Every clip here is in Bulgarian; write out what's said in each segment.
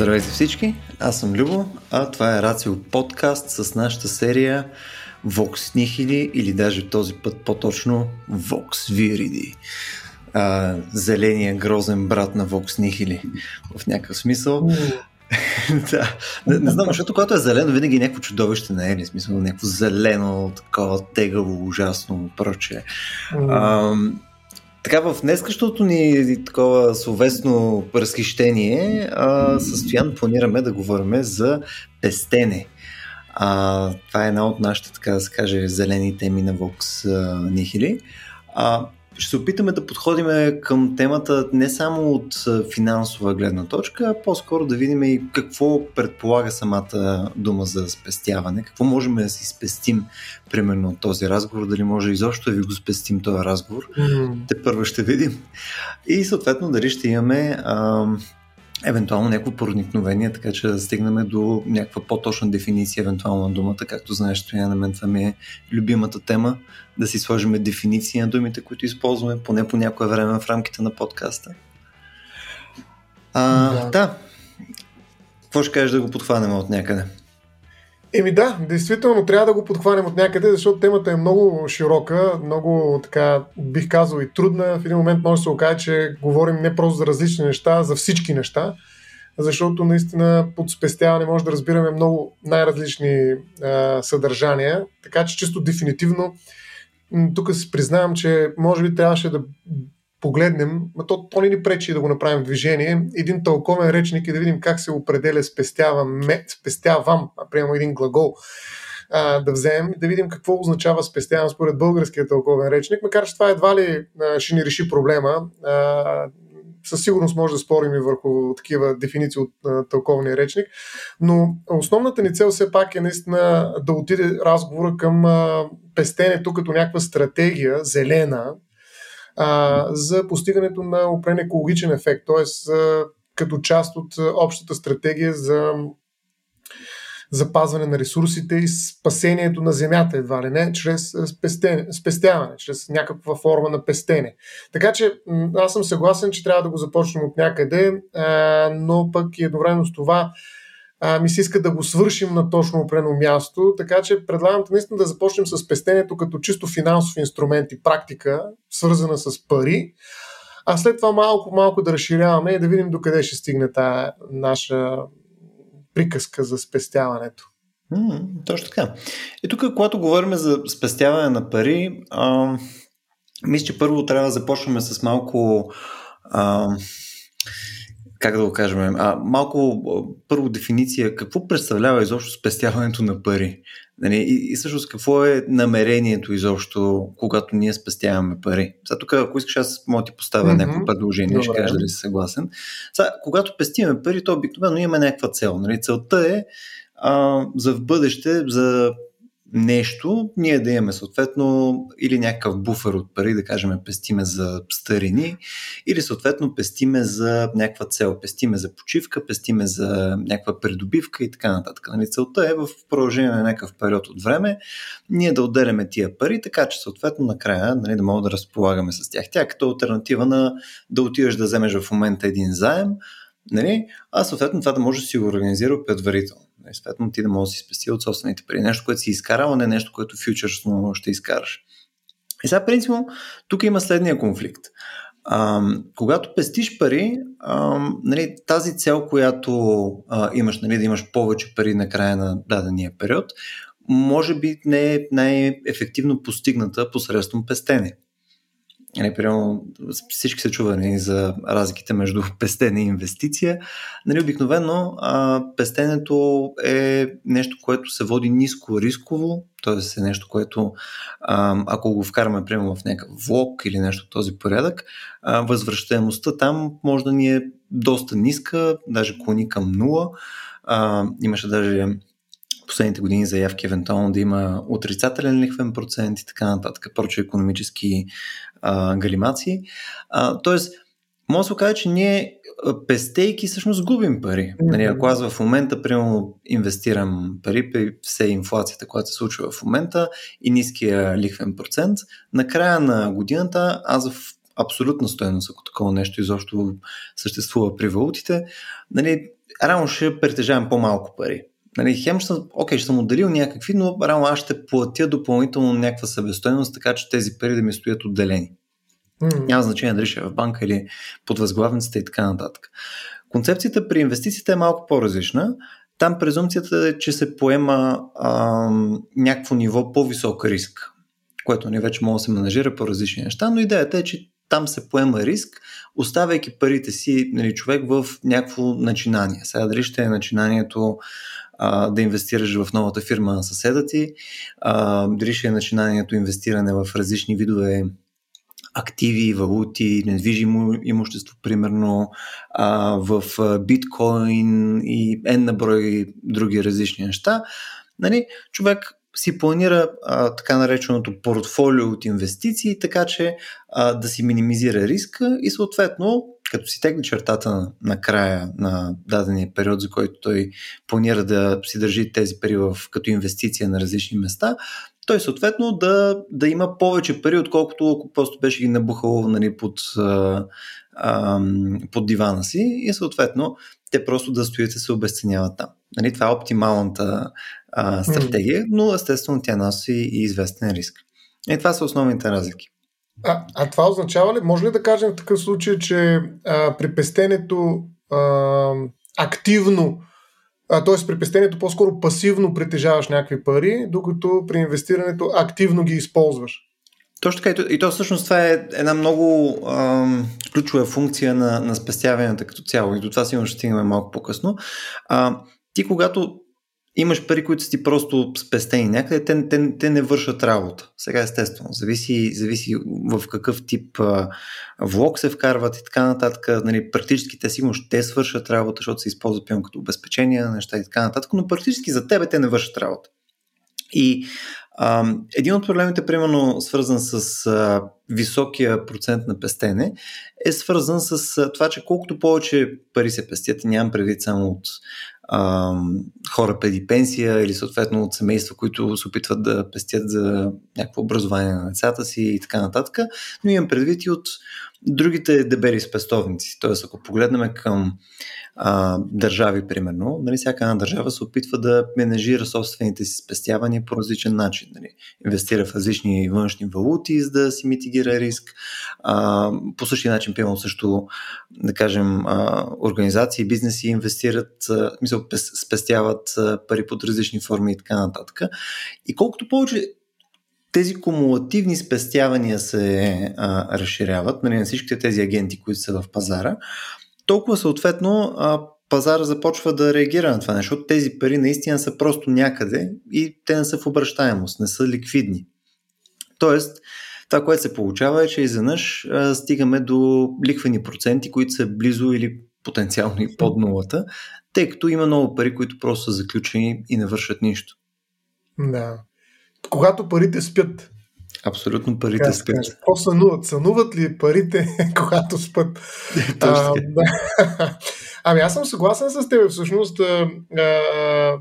Здравейте всички, аз съм Любо, а това е Рацио подкаст с нашата серия Vox Nihili или даже този път по-точно Vox Viridi. А, зеления грозен брат на Vox Nihili в някакъв смисъл. да, не, не знам, защото когато е зелено, винаги е някакво чудовище не е, смисъл, някакво зелено, такова тегаво, ужасно, прочее. Mm. Така, в днескащото ни такова словесно разхищение, а, състоянно планираме да говорим за пестене. А, това е една от нашите, така да се каже, зелени теми на Vox Nihili. А, ще се опитаме да подходим към темата не само от финансова гледна точка, а по-скоро да видим и какво предполага самата дума за спестяване, какво можем да си спестим примерно от този разговор, дали може изобщо да ви го спестим този разговор. Mm-hmm. Те първо ще видим. И съответно дали ще имаме а, евентуално някакво проникновение, така че да стигнем до някаква по-точна дефиниция евентуално на думата. Както знаеш, това на мен това ми е любимата тема, да си сложим дефиниции на думите, които използваме, поне по някое време в рамките на подкаста. А, да. да. Какво ще кажеш да го подхванем от някъде? Еми да, действително трябва да го подхванем от някъде, защото темата е много широка, много така бих казал и трудна. В един момент може да се окаже, че говорим не просто за различни неща, а за всички неща, защото наистина под спестяване може да разбираме много най-различни а, съдържания. Така че чисто дефинитивно тук си признавам, че може би трябваше да погледнем, то, то не ни пречи да го направим движение, един тълковен речник и да видим как се определя спестявам, спестявам, примерно един глагол, а, да вземем да видим какво означава спестявам според българския тълковен речник, макар че това едва ли а, ще ни реши проблема. А, със сигурност може да спорим и върху такива дефиниции от а, тълковния речник, но основната ни цел все пак е наистина да отиде разговора към а, пестенето като някаква стратегия, зелена, а, за постигането на определен екологичен ефект, т.е. като част от общата стратегия за запазване на ресурсите и спасението на земята, едва ли не, чрез спестене, спестяване, чрез някаква форма на пестене. Така че аз съм съгласен, че трябва да го започнем от някъде, а, но пък и едновременно с това а, ми се иска да го свършим на точно определено място, така че предлагам наистина да започнем с пестенето като чисто финансов инструмент и практика, свързана с пари, а след това малко-малко да разширяваме и да видим докъде ще стигне тази наша приказка за спестяването. М, точно така. И тук, когато говорим за спестяване на пари, а, мисля, че първо трябва да започнем с малко а, как да го кажем, а, малко първо дефиниция, какво представлява изобщо спестяването на пари? Нали? И, и всъщност какво е намерението изобщо, когато ние спестяваме пари? Сега тук, ако искаш, аз мога ти поставя mm-hmm. някакво предложение, Добре. ще кажа дали си съгласен. Сега, когато пестиме пари, то обикновено имаме някаква цел. Нали? Целта е а, за в бъдеще, за нещо, ние да имаме съответно или някакъв буфер от пари, да кажем пестиме за старини, или съответно пестиме за някаква цел, пестиме за почивка, пестиме за някаква придобивка и така нататък. Нали, целта е в продължение на някакъв период от време ние да отделяме тия пари, така че съответно накрая нали, да можем да разполагаме с тях. Тя е като альтернатива на да отидеш да вземеш в момента един заем, нали, а съответно това да може да си го организира предварително. Нали, съответно ти да можеш да си спести от собствените пари. Нещо, което си изкарал, а не нещо, което фьючерсно ще изкараш. И сега, принципно, тук има следния конфликт. А, когато пестиш пари, а, нали, тази цел, която а, имаш, нали, да имаш повече пари на края на дадения период, може би не е най-ефективно постигната посредством пестене. Нали, примерно, всички са чувани за разликите между пестене и инвестиция. Нали, обикновено а, пестенето е нещо, което се води ниско рисково, т.е. е нещо, което а, ако го вкараме примерно в някакъв влог или нещо от този порядък, а, възвръщаемостта там може да ни е доста ниска, даже клони към нула. А, имаше даже последните години заявки евентуално да има отрицателен лихвен процент и така нататък, проче економически а, галимации. А, тоест, може да се окаже, че ние пестейки всъщност губим пари. Нали, ако аз в момента, примерно, инвестирам пари при все инфлацията, която се случва в момента и ниския лихвен процент, на края на годината аз в абсолютна стоеност, ако такова нещо изобщо съществува при валутите, нали, рано ще притежавам по-малко пари. Нали, хем ще, окей, ще съм отделил някакви, но рано аз ще платя допълнително някаква събестойност, така че тези пари да ми стоят отделени. Mm. Няма значение дали ще е в банка или под възглавницата и така нататък. Концепцията при инвестициите е малко по-различна. Там презумцията е, че се поема а, някакво ниво по-висок риск, което не вече може да се менажира по различни неща, но идеята е, че там се поема риск, оставяйки парите си нали, човек в някакво начинание. Сега дали ще е начинанието а, да инвестираш в новата фирма на съседа ти, а, дали ще е начинанието инвестиране в различни видове активи, валути, недвижимо имущество, примерно а, в биткоин и N на брой други различни неща. Нали, човек си планира а, така нареченото портфолио от инвестиции, така че а, да си минимизира риска и съответно, като си тегли чертата на, на края на дадения период, за който той планира да си държи тези пари в, като инвестиция на различни места, той съответно да, да има повече пари, отколкото ако просто беше ги набухал нали, под, а, а, под дивана си и съответно те просто да стоят и се обесценяват там. Нали, това е оптималната а, стратегия, но естествено тя носи и известен риск. И това са основните разлики. А, а това означава ли, може ли да кажем в такъв случай, че а, при пестенето а, активно т.е. при пестенето по-скоро пасивно притежаваш някакви пари, докато при инвестирането активно ги използваш. Точно така. И то, и то всъщност това е една много ам, ключова функция на, на спестяванията като цяло. И до това сигурно ще стигнем малко по-късно. А, ти когато имаш пари, които са ти просто спестени някъде, те, те, те не вършат работа. Сега естествено, зависи, зависи в какъв тип а, влог се вкарват и така нататък. Нали, практически те сигурно ще свършат работа, защото се използват пион като обезпечение на неща и така нататък, но практически за тебе те не вършат работа. И а, един от проблемите, примерно свързан с а, високия процент на пестене, е свързан с а, това, че колкото повече пари се пестят, нямам предвид само от а, хора преди пенсия или съответно от семейства, които се опитват да пестят за някакво образование на децата си и така нататък, но имам предвид и от другите дебели спестовници. Тоест, ако погледнем към а, държави, примерно, нали, всяка една държава се опитва да менежира собствените си спестявания по различен начин. Нали. Инвестира в различни външни валути, за да си митигира риск. А, по същия начин, примерно, също, да кажем, а, организации, бизнеси инвестират, а, мисъл, спестяват а, пари под различни форми и така нататък. И колкото повече тези кумулативни спестявания се а, разширяват, нали, на всичките тези агенти, които са в пазара, толкова съответно а, пазара започва да реагира на това нещо, тези пари наистина са просто някъде и те не са в обращаемост, не са ликвидни. Тоест, това, което се получава е, че изведнъж стигаме до лихвени проценти, които са близо или потенциално и под нулата, тъй като има много пари, които просто са заключени и не вършат нищо. Да. Когато парите спят, Абсолютно парите спят. Какво сънуват? Сънуват ли парите, когато спят? а, да. Ами аз съм съгласен с теб всъщност, а, а,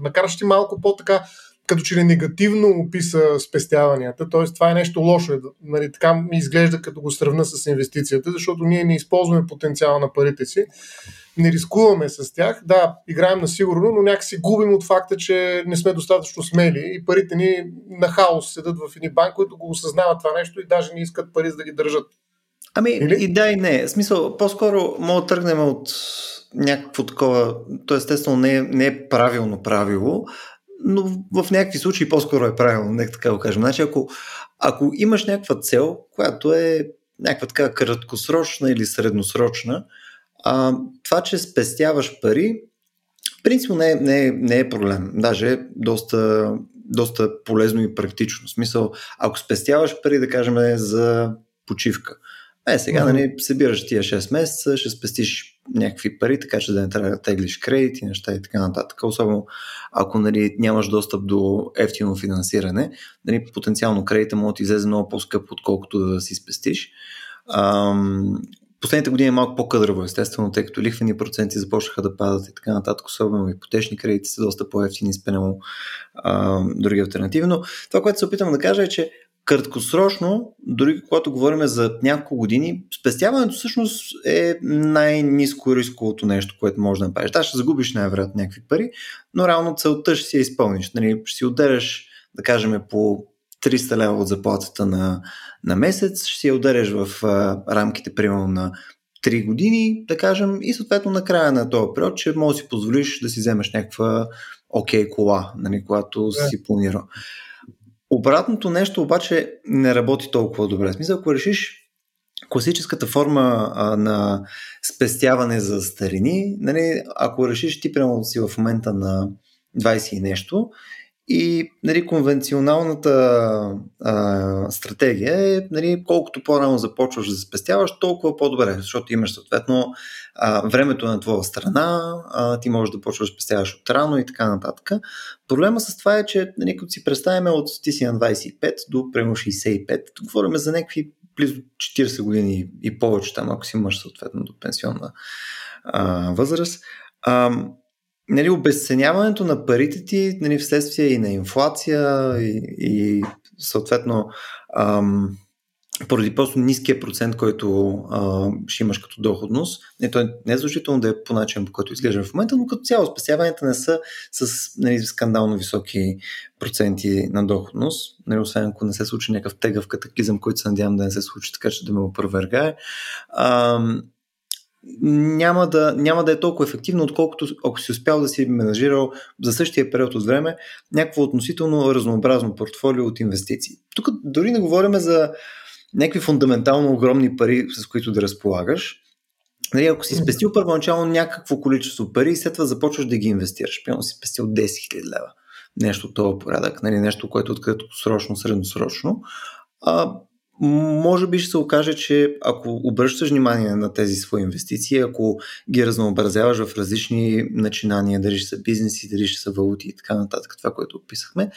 макар ще малко по-така като че ли негативно описа спестяванията, т.е. това е нещо лошо. Нали, така ми изглежда като го сравна с инвестицията, защото ние не използваме потенциала на парите си, не рискуваме с тях. Да, играем на сигурно, но някакси губим от факта, че не сме достатъчно смели и парите ни на хаос седат в едни банки, които го осъзнават това нещо и даже не искат пари за да ги държат. Ами Или? и да и не. В смисъл, по-скоро мога да тръгнем от някакво такова, то естествено не е, не е правилно правило, но в някакви случаи по-скоро е правилно, нека така го кажем. Значи, ако, ако имаш някаква цел, която е някаква така краткосрочна или средносрочна, а, това, че спестяваш пари, принципно не е, не е, не е проблем. Даже е доста, доста полезно и практично. В смисъл, ако спестяваш пари, да кажем, за почивка. Е, сега, mm-hmm. нали, събираш тия 6 месеца, ще спестиш някакви пари, така че да не трябва да теглиш кредити, неща и така нататък. Особено ако нали, нямаш достъп до ефтино финансиране, нали, потенциално кредита може да излезе много по-скъп, отколкото да си спестиш. Ам, последните години е малко по-къдраво, естествено, тъй като лихвени проценти започнаха да падат и така нататък, особено ипотечни кредити са доста по-ефтини спрямо други альтернативи. Но това, което се опитвам да кажа е, че краткосрочно, дори когато говорим за няколко години, спестяването всъщност е най-низко рисковото нещо, което може да направиш. Да, ще загубиш най-вероятно някакви пари, но реално целта ще си я изпълниш. Нали, ще си удареш, да кажем, по 300 лева от заплатата на, на месец, ще си я удареш в а, рамките, примерно, на 3 години, да кажем, и съответно на края на този период, че може да си позволиш да си вземеш някаква окей okay, кола, нали, когато yeah. си планирал. Обратното нещо обаче не работи толкова добре. В смисъл, ако решиш класическата форма а, на спестяване за старини, нали, ако решиш ти прямо си в момента на 20 и нещо и нали, конвенционалната а, стратегия е нали, колкото по-рано започваш да спестяваш, толкова по-добре, защото имаш съответно а, времето на твоя страна, а, ти можеш да почваш да спестяваш от рано и така нататък. Проблема с това е, че нали, като си представяме от ти си на 25 до примерно 65, говорим за някакви близо 40 години и повече там, ако си имаш съответно до пенсионна а, възраст. А, нали, обесценяването на парите ти нали, вследствие и на инфлация и, и съответно ам, поради просто ниския процент, който а, ще имаш като доходност. Не, то не е задължително да е по начин, по който изглежда в момента, но като цяло спасяванията не са с нали, скандално високи проценти на доходност. Нали, освен ако не се случи някакъв тегъв катаклизъм, който се надявам да не се случи, така че да ме опровергае няма да, няма да е толкова ефективно, отколкото ако си успял да си менажирал за същия период от време някакво относително разнообразно портфолио от инвестиции. Тук дори не говорим за някакви фундаментално огромни пари, с които да разполагаш. Нали, ако си спестил първоначално някакво количество пари и след това започваш да ги инвестираш, примерно си спестил 10 000 лева, нещо от този порядък, нали, нещо, което е срочно, средносрочно, а, може би ще се окаже, че ако обръщаш внимание на тези свои инвестиции, ако ги разнообразяваш в различни начинания, дали ще са бизнеси, дали ще са валути и така нататък, това, което описахме,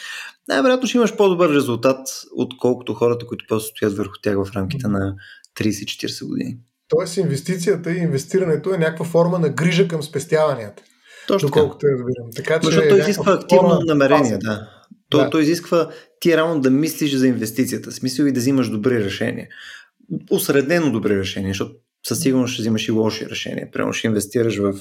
най-вероятно ще имаш по-добър резултат, отколкото хората, които просто стоят върху тях в рамките на 30-40 години. Тоест инвестицията и инвестирането е някаква форма на грижа към спестяванията. Точно доколкото я разбирам. Така, че Защото той изисква активно намерение, да. То, да. то изисква ти реално да мислиш за инвестицията, смисъл и да взимаш добри решения. Осреднено добри решения, защото със сигурност ще взимаш и лоши решения. Примерно ще инвестираш в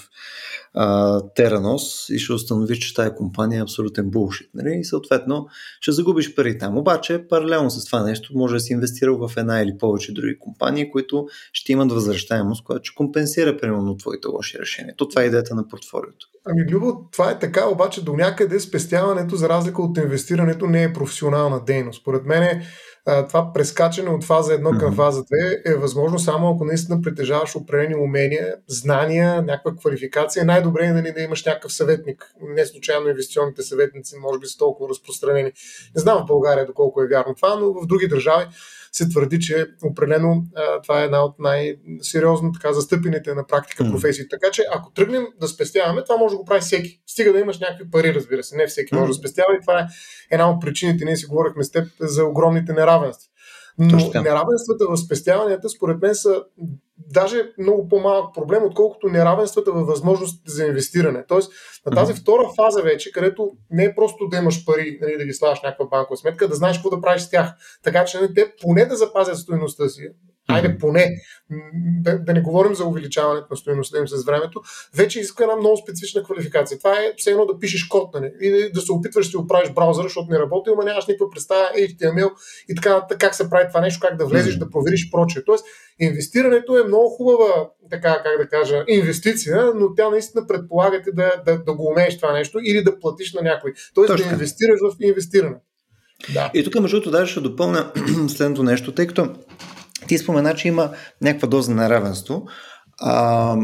Теранос и ще установиш, че тази компания е абсолютен булшит. Нали? И съответно ще загубиш пари там. Обаче, паралелно с това нещо, може да си инвестирал в една или повече други компании, които ще имат възвръщаемост, която ще компенсира примерно твоите лоши решения. То това е идеята на портфолиото. Ами, Любо, това е така, обаче до някъде спестяването, за разлика от инвестирането, не е професионална дейност. Според мен е това прескачане от фаза 1 към фаза 2 е възможно само ако наистина притежаваш определени умения, знания, някаква квалификация. Най-добре е нали, да имаш някакъв съветник. Не случайно инвестиционните съветници може би са толкова разпространени. Не знам в България доколко е вярно това, но в други държави се твърди, че определено а, това е една от най-сериозно така застъпените на практика професии. Така че ако тръгнем да спестяваме, това може да го прави всеки. Стига да имаш някакви пари, разбира се. Не всеки може да спестява и това е една от причините, ние си говорихме с теб за огромните неравенства. Но неравенствата в спестяванията, според мен, са даже много по-малък проблем, отколкото неравенствата във възможностите за инвестиране. Тоест, на тази втора фаза вече, където не е просто да имаш пари, нали, да ги слагаш някаква банкова сметка, да знаеш какво да правиш с тях. Така че нали, те поне да запазят стоеността си, Айде поне, да, да не говорим за увеличаването на стоеността им с времето, вече иска една много специфична квалификация. Това е все едно да пишеш код нали? и да се опитваш да си оправиш браузъра, защото не работи, ама нямаш никаква представа HTML и така, как се прави това нещо, как да влезеш, да провериш и прочее. Тоест, инвестирането е много хубава, така как да кажа, инвестиция, но тя наистина предполага да, да, да го умееш това нещо или да платиш на някой. Тоест Точно. да инвестираш в инвестиране. Да. И тук, между другото, даже ще допълня следното нещо, тъй като ти спомена, че има някаква доза неравенство. А,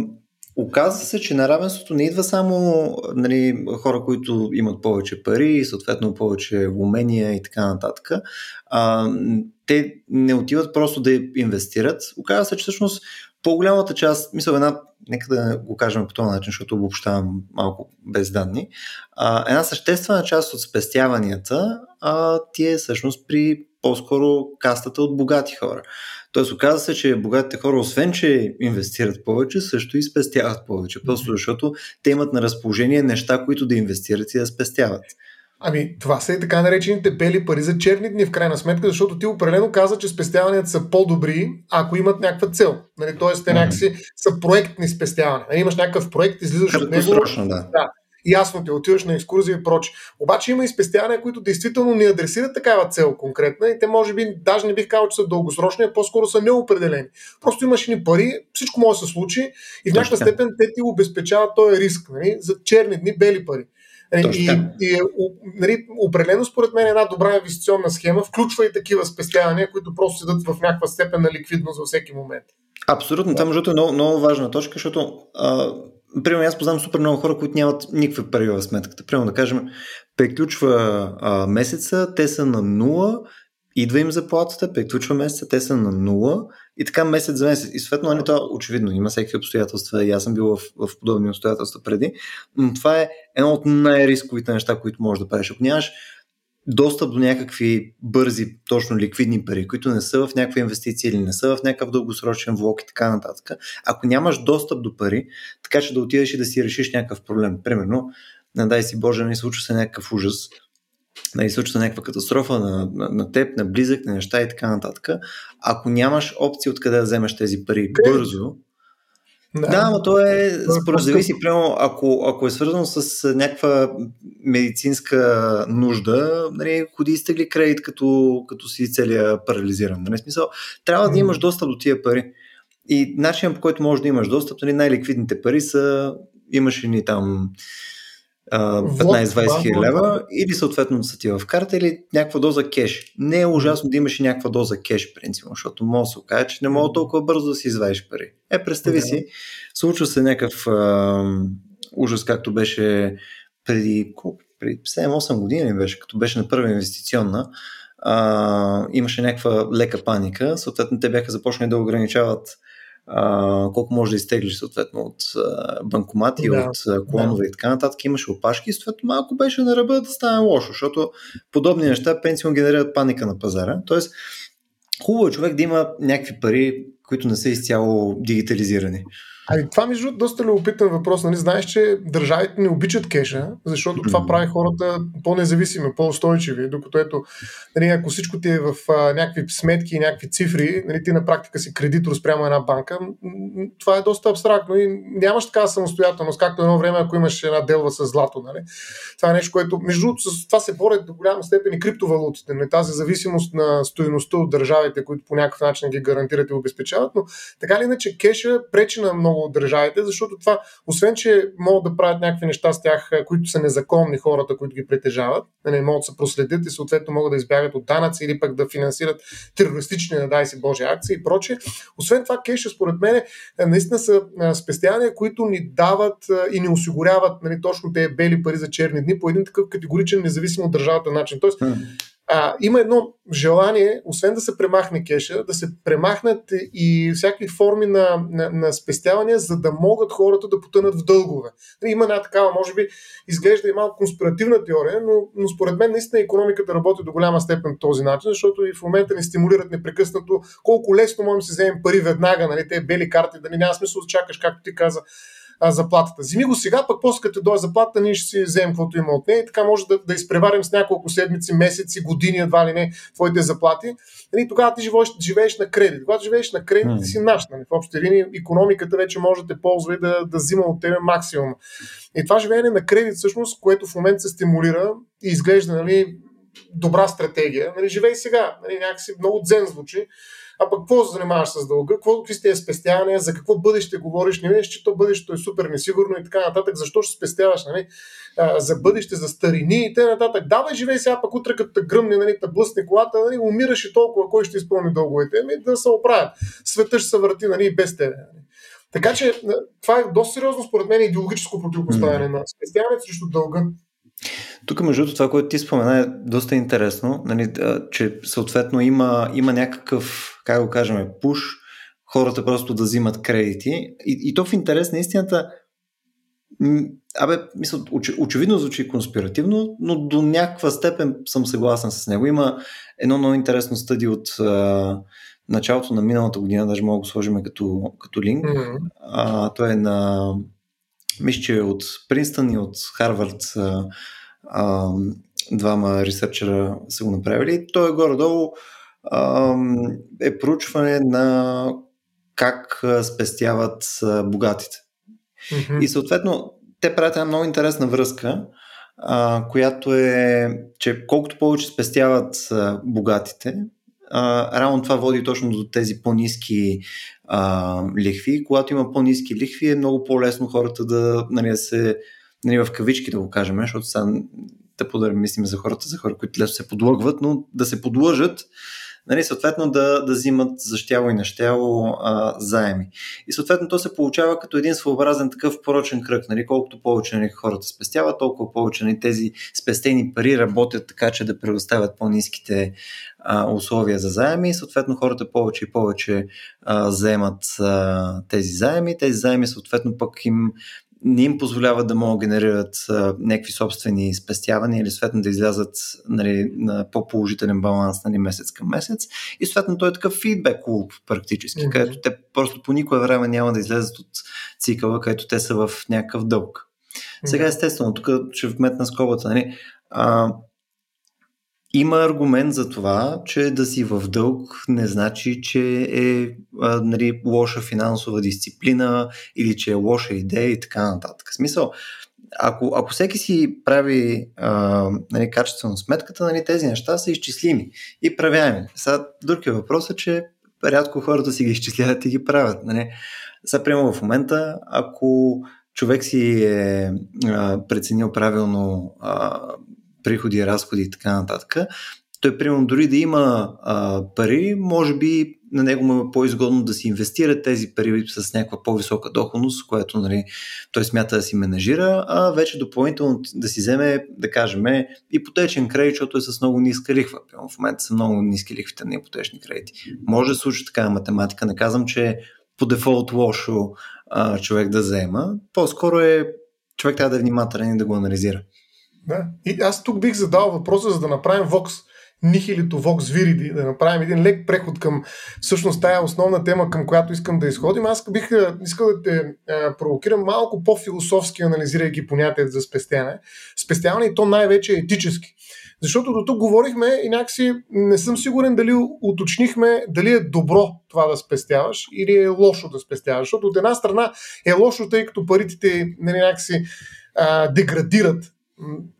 Оказва се, че неравенството не идва само нали, хора, които имат повече пари, съответно повече умения и така нататък. А, те не отиват просто да инвестират. Оказва се, че всъщност по-голямата част, мисля, една, нека да го кажем по този начин, защото обобщавам малко без данни, а, една съществена част от спестяванията а, ти е всъщност при по-скоро кастата от богати хора. Тоест, оказва се, че богатите хора, освен че инвестират повече, също и спестяват повече. Просто защото те имат на разположение неща, които да инвестират и да спестяват. Ами, това са и така наречените бели пари за черни дни, в крайна сметка, защото ти определено каза, че спестяванията са по-добри, ако имат някаква цел. Нали, Тоест, те някакси са проектни спестявания. Нали, имаш някакъв проект, излизаш от него. да. да ясно те отиваш на екскурзия и проче. Обаче има и спестявания, които действително не адресират такава цел конкретна и те може би, даже не бих казал, че са дългосрочни, а по-скоро са неопределени. Просто имаш ни пари, всичко може да се случи и в някаква степен те ти обезпечават този риск нали, за черни дни, бели пари. Нали, и, и, и нали, определено според мен една добра инвестиционна схема включва и такива спестявания, които просто седат в някаква степен на ликвидност във всеки момент. Абсолютно. Това между е много, много важна точка, защото а, Примерно аз познавам супер много хора, които нямат никакви пари в сметката. Примерно да кажем, приключва а, месеца, те са на нула, идва им заплатата, приключва месеца, те са на нула и така месец за месец. И съответно, нали, това очевидно, има всеки обстоятелства и аз съм бил в, в подобни обстоятелства преди, но това е едно от най-рисковите неща, които можеш да правиш. Ако нямаш достъп до някакви бързи, точно ликвидни пари, които не са в някаква инвестиция или не са в някакъв дългосрочен влог и така нататък, ако нямаш достъп до пари, така че да отидеш и да си решиш някакъв проблем, примерно, не дай си Боже, не случва се някакъв ужас, нали, случва се някаква катастрофа на, на, на теб, на близък, на неща и така нататък. Ако нямаш опция откъде да вземеш тези пари бързо, да, да но то е, е според зависи, прямо, ако, ако е свързано с някаква медицинска нужда, нали, ходи и стегли кредит, като, като си целия парализиран. Нали, смисъл, трябва да имаш достъп до тия пари. И начинът по който можеш да имаш достъп, нали, най-ликвидните пари са, имаш ни там 15-20 хиляди лева или съответно са ти в карта или някаква доза кеш. Не е ужасно да имаш и някаква доза кеш, принципно, защото може да се окаже, че не мога толкова бързо да си извадиш пари. Е, представи си, случва се някакъв а, ужас, както беше преди, преди 7-8 години беше, като беше на първа инвестиционна, а, имаше някаква лека паника, съответно те бяха започнали да ограничават а, колко може да изтеглиш съответно от а, банкомати, да, от клонове да. и така нататък. Имаше опашки съответно малко беше на ръба да стане лошо, защото подобни неща пенсионно генерират паника на пазара. Тоест, хубаво е човек да има някакви пари, които не са изцяло дигитализирани. Ами това между доста любопитен въпрос. Нали? Знаеш, че държавите не обичат кеша, защото това прави хората по-независими, по-устойчиви, докато ето, нали, ако всичко ти е в а, някакви сметки и някакви цифри, нали, ти на практика си кредитор спрямо една банка, това е доста абстрактно и нямаш такава самостоятелност, както едно време, ако имаш една делва с злато. Нали? Това е нещо, което, между другото, с това се борят до голяма степен и криптовалутите. Нали? Тази зависимост на стоеността от държавите, които по някакъв начин ги гарантират и обезпечават, но така или иначе кеша пречи на много много от държавите, защото това, освен че могат да правят някакви неща с тях, които са незаконни хората, които ги притежават, да не могат да се проследят и съответно могат да избягат от данъци или пък да финансират терористични, не дай си Божи, акции и прочее. Освен това, кеша, според мен, е, наистина са спестявания, които ни дават и ни осигуряват нали, точно тези бели пари за черни дни по един такъв категоричен, независимо от държавата начин. Тоест, а, има едно желание, освен да се премахне кеша, да се премахнат и всякакви форми на, на, на спестявания, за да могат хората да потънат в дългове. Нали, има една такава, може би, изглежда и малко конспиративна теория, но, но според мен наистина економиката работи до голяма степен по този начин, защото и в момента ни стимулират непрекъснато колко лесно можем да си вземем пари веднага, нали, те бели карти, да не няма смисъл да чакаш, както ти каза, а, заплатата. Вземи го сега, пък после като дойде заплата, ние ще си вземем каквото има от нея и така може да, да изпреварим с няколко седмици, месеци, години, едва ли не, твоите заплати. Нали, тогава ти живееш, живееш на кредит. Когато живееш на кредит, ти си наш. Нали. В общи линии економиката вече може да те ползва и да, да взима от тебе максимум. И това живеене на кредит, всъщност, което в момента се стимулира и изглежда нали, добра стратегия. Нали, живей сега. Нали, някакси много дзен звучи. А пък какво се занимаваш с дълга? Какво, какви сте спестявания? За какво бъдеще говориш? Не видиш, че то бъдещето е супер несигурно и така нататък. Защо ще спестяваш? Нали? А, за бъдеще, за старини и т.н. нататък. Давай, живей сега, пък утре като гръмне, нали, те блъсне колата, нали, умираш и толкова, кой ще изпълни дълговете? Ами да се оправят. Света ще се върти нали, без тебе. Нали? Така че това е доста сериозно, според мен, идеологическо противопоставяне на спестяването срещу дълга. Тук, между другото, това, което ти спомена е доста интересно, нали, че съответно има, има някакъв, как го кажем, пуш, хората просто да взимат кредити. И, и то в интерес на истината, абе, мисля, оч, очевидно звучи конспиративно, но до някаква степен съм съгласен с него. Има едно много интересно стъди от а, началото на миналата година, даже мога да го сложим като, като линк. Mm-hmm. А, то е на мисля, че от Принстън и от Харвард двама ресърчера са го направили. То е горе-долу а, е проучване на как спестяват богатите. Mm-hmm. И съответно, те правят една много интересна връзка, а, която е, че колкото повече спестяват а, богатите, а, равно това води точно до тези по-низки а, лихви. Когато има по-низки лихви, е много по-лесно хората да, нали, да се, нали, в кавички да го кажем, защото сега да подарим, мислим за хората, за хора, които лесно се подлъгват, но да се подлъжат нали, съответно да, да взимат за щяло и нещяло а, заеми. И съответно то се получава като един своеобразен такъв порочен кръг. Нали, колкото повече нали, хората спестяват, толкова повече нали, тези спестени пари работят така, че да предоставят по-низките а, условия за заеми и съответно хората повече и повече а, заемат а, тези заеми. Тези заеми съответно пък им не им позволява да могат генерират а, някакви собствени спестявания или съответно да излязат нали, на по-положителен баланс нали, месец към месец. И съответно той е такъв фидбек клуб практически, mm-hmm. където те просто по никое време няма да излезат от цикъла, където те са в някакъв дълг. Mm-hmm. Сега естествено, тук ще вметна скобата, нали, а, има аргумент за това, че да си в дълг не значи, че е а, нали, лоша финансова дисциплина или че е лоша идея и така нататък. Смисъл, ако, ако всеки си прави а, нали, качествено сметката, нали, тези неща са изчислими и правяеми. Сега въпрос е, че рядко хората си ги изчисляват и ги правят. Нали. Сега, прямо в момента, ако човек си е а, преценил правилно а, приходи, разходи и така нататък, той, примерно, дори да има а, пари, може би на него му е по-изгодно да си инвестира тези пари с някаква по-висока доходност, която нали, той смята да си менажира, а вече допълнително да си вземе, да кажем, ипотечен кредит, защото е с много ниска лихва. В момента са много ниски лихвите на ипотечни кредити. Може да случи такава математика. Не казвам, че е по дефолт лошо а, човек да взема. По-скоро е човек трябва да е внимателен и да го анализира. Да. И аз тук бих задал въпроса, за да направим Vox нихилито Vox Viridi, да направим един лек преход към всъщност тая основна тема, към която искам да изходим. Аз бих искал да те а, провокирам малко по-философски, анализирайки понятието за спестяване. Спестяване и то най-вече е етически. Защото до тук говорихме и някакси не съм сигурен дали уточнихме дали е добро това да спестяваш или е лошо да спестяваш. Защото от една страна е лошо, тъй като парите нали, някакси а, деградират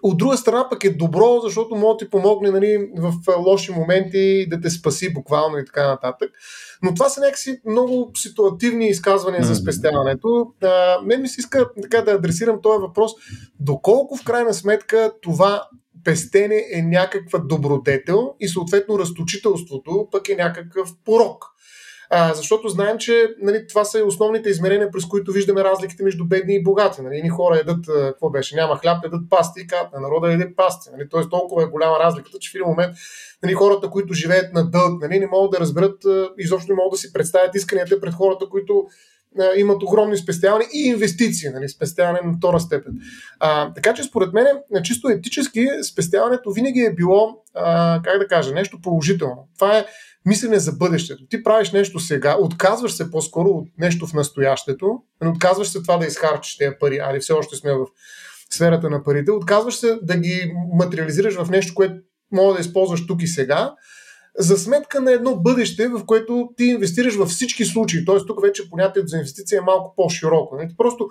от друга страна пък е добро, защото може да ти помогне нали, в лоши моменти да те спаси буквално и така нататък. Но това са някакси много ситуативни изказвания за спестяването. А, мен ми се иска така да адресирам този въпрос. Доколко в крайна сметка това пестене е някаква добродетел и съответно разточителството пък е някакъв порок. А, защото знаем, че нали, това са основните измерения, през които виждаме разликите между бедни и богати. Нали. Едни хора едат, какво беше, няма хляб, едат пасти и кат, народа еде пасти. Нали. Тоест толкова е голяма разликата, че в един момент нали, хората, които живеят на дълг, нали, не могат да разберат, изобщо не могат да си представят исканията пред хората, които имат огромни спестявания и инвестиции, нали, спестяване на втора степен. А, така че според мен, чисто етически, спестяването винаги е било, а, как да кажа, нещо положително. Това е мислене за бъдещето. Ти правиш нещо сега, отказваш се по-скоро от нещо в настоящето, не отказваш се това да изхарчиш тези пари, али все още сме в сферата на парите, отказваш се да ги материализираш в нещо, което мога да използваш тук и сега, за сметка на едно бъдеще, в което ти инвестираш във всички случаи. Т.е. тук вече понятието за инвестиция е малко по-широко. Не? Ти просто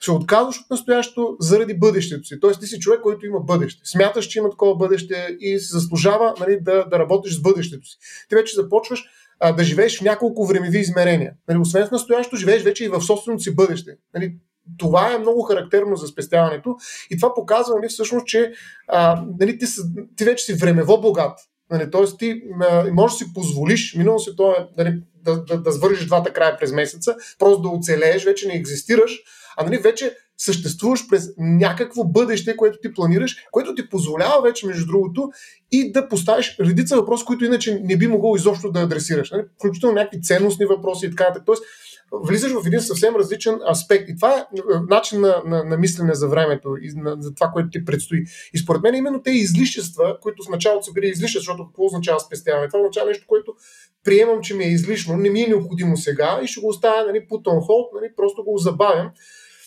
се отказваш от настоящето заради бъдещето си. Тоест ти си човек, който има бъдеще. Смяташ, че има такова бъдеще и се заслужава нали, да, да работиш с бъдещето си. Ти вече започваш а, да живееш в няколко времеви измерения. Нали, освен в настоящето, живееш вече и в собственото си бъдеще. Нали, това е много характерно за спестяването и това показва нали, всъщност, че а, нали, ти, ти вече си времево богат. Нали, Тоест ти а, можеш да си позволиш, минало си то е нали, да, да, да свържиш двата края през месеца, просто да оцелееш, вече не екзистираш, а нали, вече съществуваш през някакво бъдеще, което ти планираш, което ти позволява вече, между другото, и да поставиш редица въпроси, които иначе не би могъл изобщо да адресираш. Нали? Включително някакви ценностни въпроси и така нататък. Тоест, влизаш в един съвсем различен аспект. И това е, е начин на, на, на мислене за времето и на, за това, което ти предстои. И според мен именно те излишества, които в началото са били излишни, защото какво означава спестяване? Това означава нещо, което приемам, че ми е излишно, не ми е необходимо сега и ще го оставя нали, put on hold, нали, просто го забавям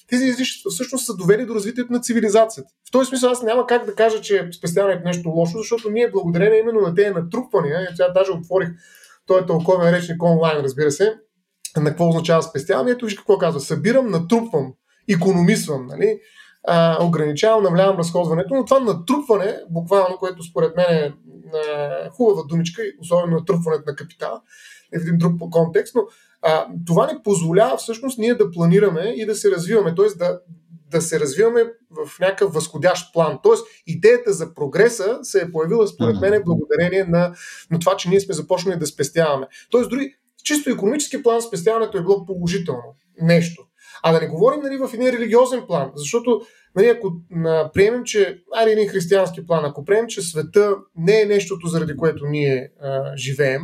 тези излишества всъщност са довели до развитието на цивилизацията. В този смисъл аз няма как да кажа, че спестяването е нещо лошо, защото ние благодарение именно на тези натрупвания, и сега даже отворих този тълковен речник онлайн, разбира се, на какво означава спестяване. Ето виж какво казва. Събирам, натрупвам, економисвам, нали? а, ограничавам, навлявам разходването, но това натрупване, буквално, което според мен е хубава думичка, особено натрупването на капитала, е в един друг контекст, но а, това ни позволява всъщност ние да планираме и да се развиваме, т.е. Да, да се развиваме в някакъв възходящ план. Тоест, идеята за прогреса се е появила, според мен, благодарение на, на това, че ние сме започнали да спестяваме. Тоест, дори чисто економически план спестяването е било положително нещо. А да не говорим нали, в един религиозен план, защото нали, ако на, приемем, че, али един християнски план, ако приемем, че света не е нещото, заради което ние а, живеем,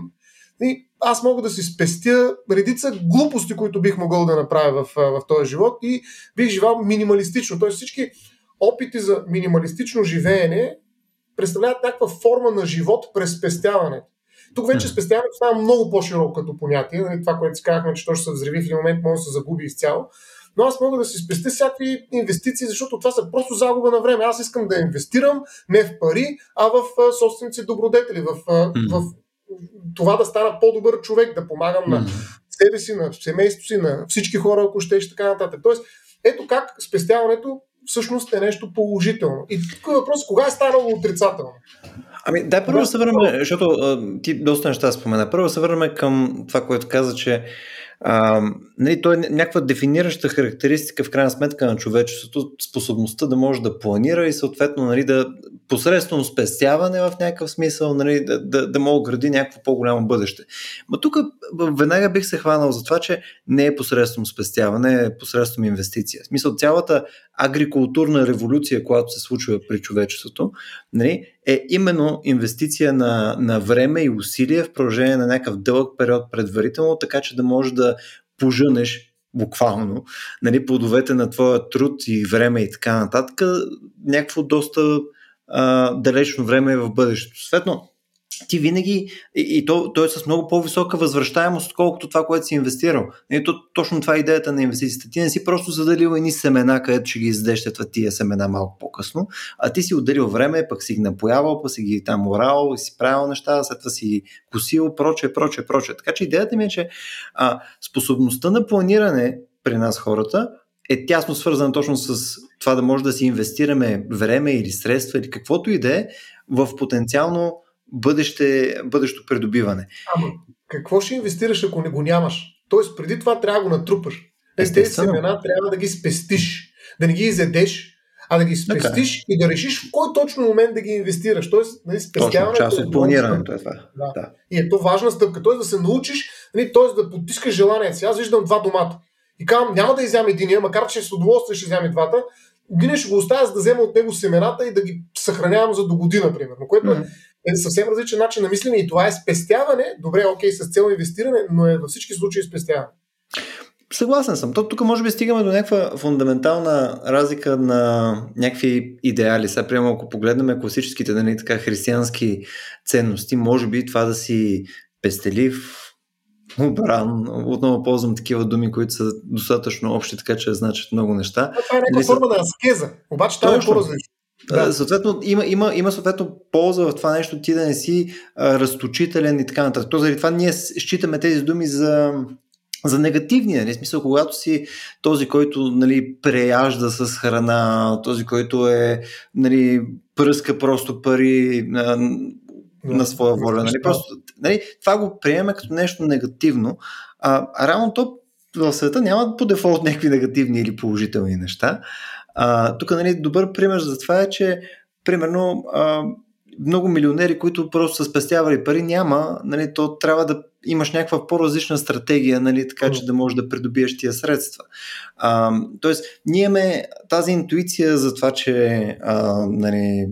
нали, аз мога да си спестя редица глупости, които бих могъл да направя в, в този живот и бих живял минималистично. Тоест всички опити за минималистично живеене представляват някаква форма на живот през спестяването. Тук вече спестяването става много по-широко като понятие. Нали, това, което си казахме, че то ще се взриви в един момент, може да се загуби изцяло. Но аз мога да си спестя всякакви инвестиции, защото това са просто загуба на време. Аз искам да инвестирам не в пари, а в собственици добродетели, в, в това да стана по-добър човек, да помагам на себе си, на семейството си, на всички хора, ако ще и така нататък. Тоест, ето как спестяването всъщност е нещо положително. И тук е въпрос, кога е станало отрицателно? Ами, дай първо да се върнем, защото а, ти доста неща спомена. Първо се върнем към това, което каза, че а, нали, то е някаква дефинираща характеристика в крайна сметка на човечеството, способността да може да планира и съответно нали, да посредством спестяване в някакъв смисъл нали, да, да, да мога гради някакво по-голямо бъдеще. Но тук веднага бих се хванал за това, че не е посредством спестяване, е посредством инвестиция. В смисъл цялата агрикултурна революция, която се случва при човечеството, нали, е именно инвестиция на, на време и усилие в продължение на някакъв дълъг период предварително, така че да можеш да пожънеш буквално, нали, плодовете на твоя труд и време и така нататък, някакво доста а, далечно време в бъдещето. Светно, ти винаги, и, и то, то е с много по-висока възвръщаемост, отколкото това, което си инвестирал. И то, точно това е идеята на инвестицията. Ти не си просто задалил едни семена, където ще ги издеш тия семена малко по-късно, а ти си отделил време, пък си ги напоявал, пък си ги там орал, си правил неща, след това си косил, проче, проче, проче. Така че идеята ми е, че а, способността на планиране при нас хората е тясно свързана точно с това да може да си инвестираме време или средства или каквото и да е в потенциално бъдеще, бъдещо придобиване. Ама, какво ще инвестираш, ако не го нямаш? Тоест, преди това трябва да го натрупаш. Е, тези семена трябва да ги спестиш, да не ги изедеш, а да ги спестиш така. и да решиш в кой точно момент да ги инвестираш. Тоест, нали, спестяването. Точно, част от планирането е това. Да. да. И е то важна стъпка. Тоест да се научиш, нали, т.е. да потискаш желанието си. Аз виждам два домата. И казвам, няма да изям единия, макар че с удоволствие ще вземе двата. Винаги ще го оставя, за да взема от него семената и да ги съхранявам за до година, примерно. Което mm-hmm е съвсем различен начин на мислене и това е спестяване. Добре, окей, с цел инвестиране, но е във всички случаи спестяване. Съгласен съм. То тук може би стигаме до някаква фундаментална разлика на някакви идеали. Сега, приема, ако погледнем класическите нали, така, християнски ценности, може би това да си пестелив, обран. Отново ползвам такива думи, които са достатъчно общи, така че значат много неща. това е някаква нали форма на аскеза, обаче това е по-различно. Да. Съответно, има, има, има съответно полза в това нещо ти да не си а, разточителен и така нататък. То заради това ние считаме тези думи за, за негативни, нали? смисъл, когато си този, който нали, преяжда с храна, този, който е нали, пръска просто пари на, на своя воля. Нали? Просто, нали, това го приеме като нещо негативно, а, а реално то в света няма по дефолт някакви негативни или положителни неща. А, тук нали, добър пример за това е, че примерно а, много милионери, които просто са спестявали пари, няма, нали, то трябва да имаш някаква по-различна стратегия, нали, така че да можеш да придобиеш тия средства. А, тоест, ние имаме тази интуиция за това, че а, нали,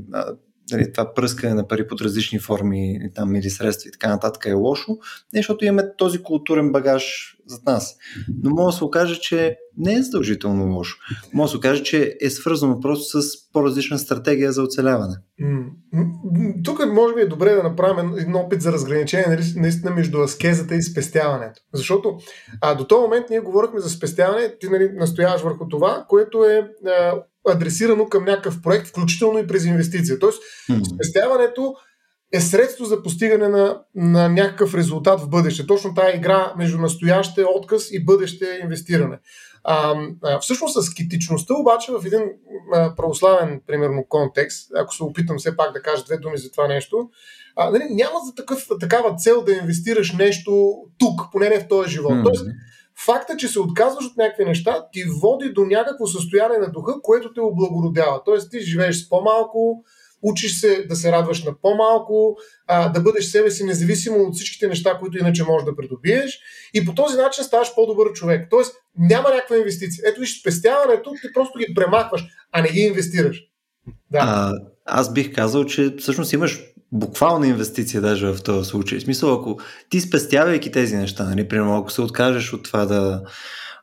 нали, това пръскане на пари под различни форми там, или средства и така нататък е лошо, не защото имаме този културен багаж зад нас. Но може да се окаже, че не е задължително лошо. Може да се окаже, че е свързано просто с по-различна стратегия за оцеляване. Тук може би е добре да направим един опит за разграничение нали, наистина между аскезата и спестяването. Защото а, до този момент ние говорихме за спестяване, ти нали, настояваш върху това, което е а, адресирано към някакъв проект, включително и през инвестиция. Тоест, mm-hmm. спестяването е средство за постигане на, на някакъв резултат в бъдеще. Точно тази игра между настояще отказ и бъдеще инвестиране. А, а, всъщност с скетичността обаче в един а, православен, примерно, контекст, ако се опитам все пак да кажа две думи за това нещо, а, нали, няма за такъв, такава цел да инвестираш нещо тук, поне не в този живот. Mm-hmm. Тоест, факта, че се отказваш от някакви неща, ти води до някакво състояние на духа, което те облагородява. Тоест, ти живееш с по-малко, учиш се да се радваш на по-малко, а, да бъдеш себе си независимо от всичките неща, които иначе можеш да придобиеш и по този начин ставаш по-добър човек. Тоест няма някаква инвестиция. Ето виж, спестяването ти просто ги премахваш, а не ги инвестираш. Да. А, аз бих казал, че всъщност имаш буквална инвестиция даже в този случай. В смисъл, ако ти спестявайки тези неща, нали, примерно, ако се откажеш от това да,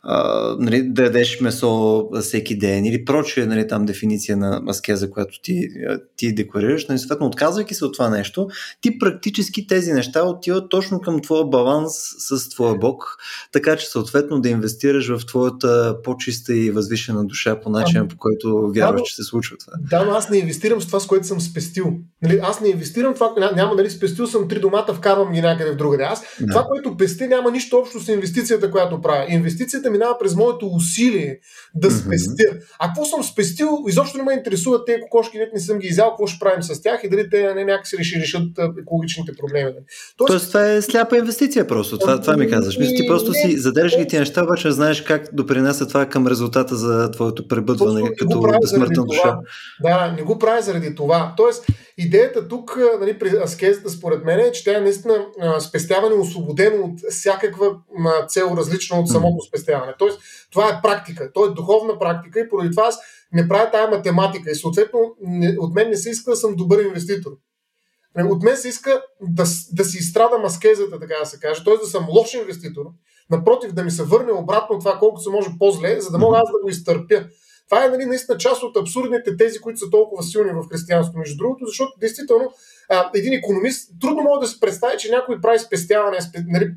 а, нали, да ядеш месо всеки ден или прочие нали, там дефиниция на аскеза, която ти, ти декларираш, нали, съответно отказвайки се от това нещо, ти практически тези неща отиват точно към твоя баланс с твоя Бог, така че съответно да инвестираш в твоята по-чиста и възвишена душа по начина, по който вярваш, че се случва това. Да, но аз не инвестирам с това, с което съм спестил. Нали, аз не инвестирам това, няма, нали, спестил съм три домата, вкарвам ги някъде в другаде. Аз да. това, което пести, няма нищо общо с инвестицията, която правя. Инвестицията минава през моето усилие да спестя. Mm-hmm. А какво съм спестил, изобщо не ме интересуват тези кокошки, не, не съм ги изял, какво ще правим с тях и дали те не някак си ще решат екологичните проблеми. Тоест, Тоест това е сляпа инвестиция просто, това, това ми казваш. Мисля, ти просто си заделяш ги тия неща, обаче знаеш как допринася това към резултата за твоето пребъдване като безсмъртна душа. Да, не го прави заради това. Тоест, идеята тук нали, при аскезата, според мен, е, че тя е наистина спестяване освободено от всякаква цел, различна от самото спестяване. Тоест, това е практика, то е духовна практика и поради това аз не правя тази математика и съответно не, от мен не се иска да съм добър инвеститор. Нали, от мен се иска да, да си изстрадам аскезата, така да се каже, т.е. да съм лош инвеститор, напротив да ми се върне обратно това колкото се може по-зле, за да мога аз да го изтърпя. Това е нали, наистина част от абсурдните тези, които са толкова силни в християнството, между другото, защото действително един економист трудно може да се представи, че някой прави спестяване, нали,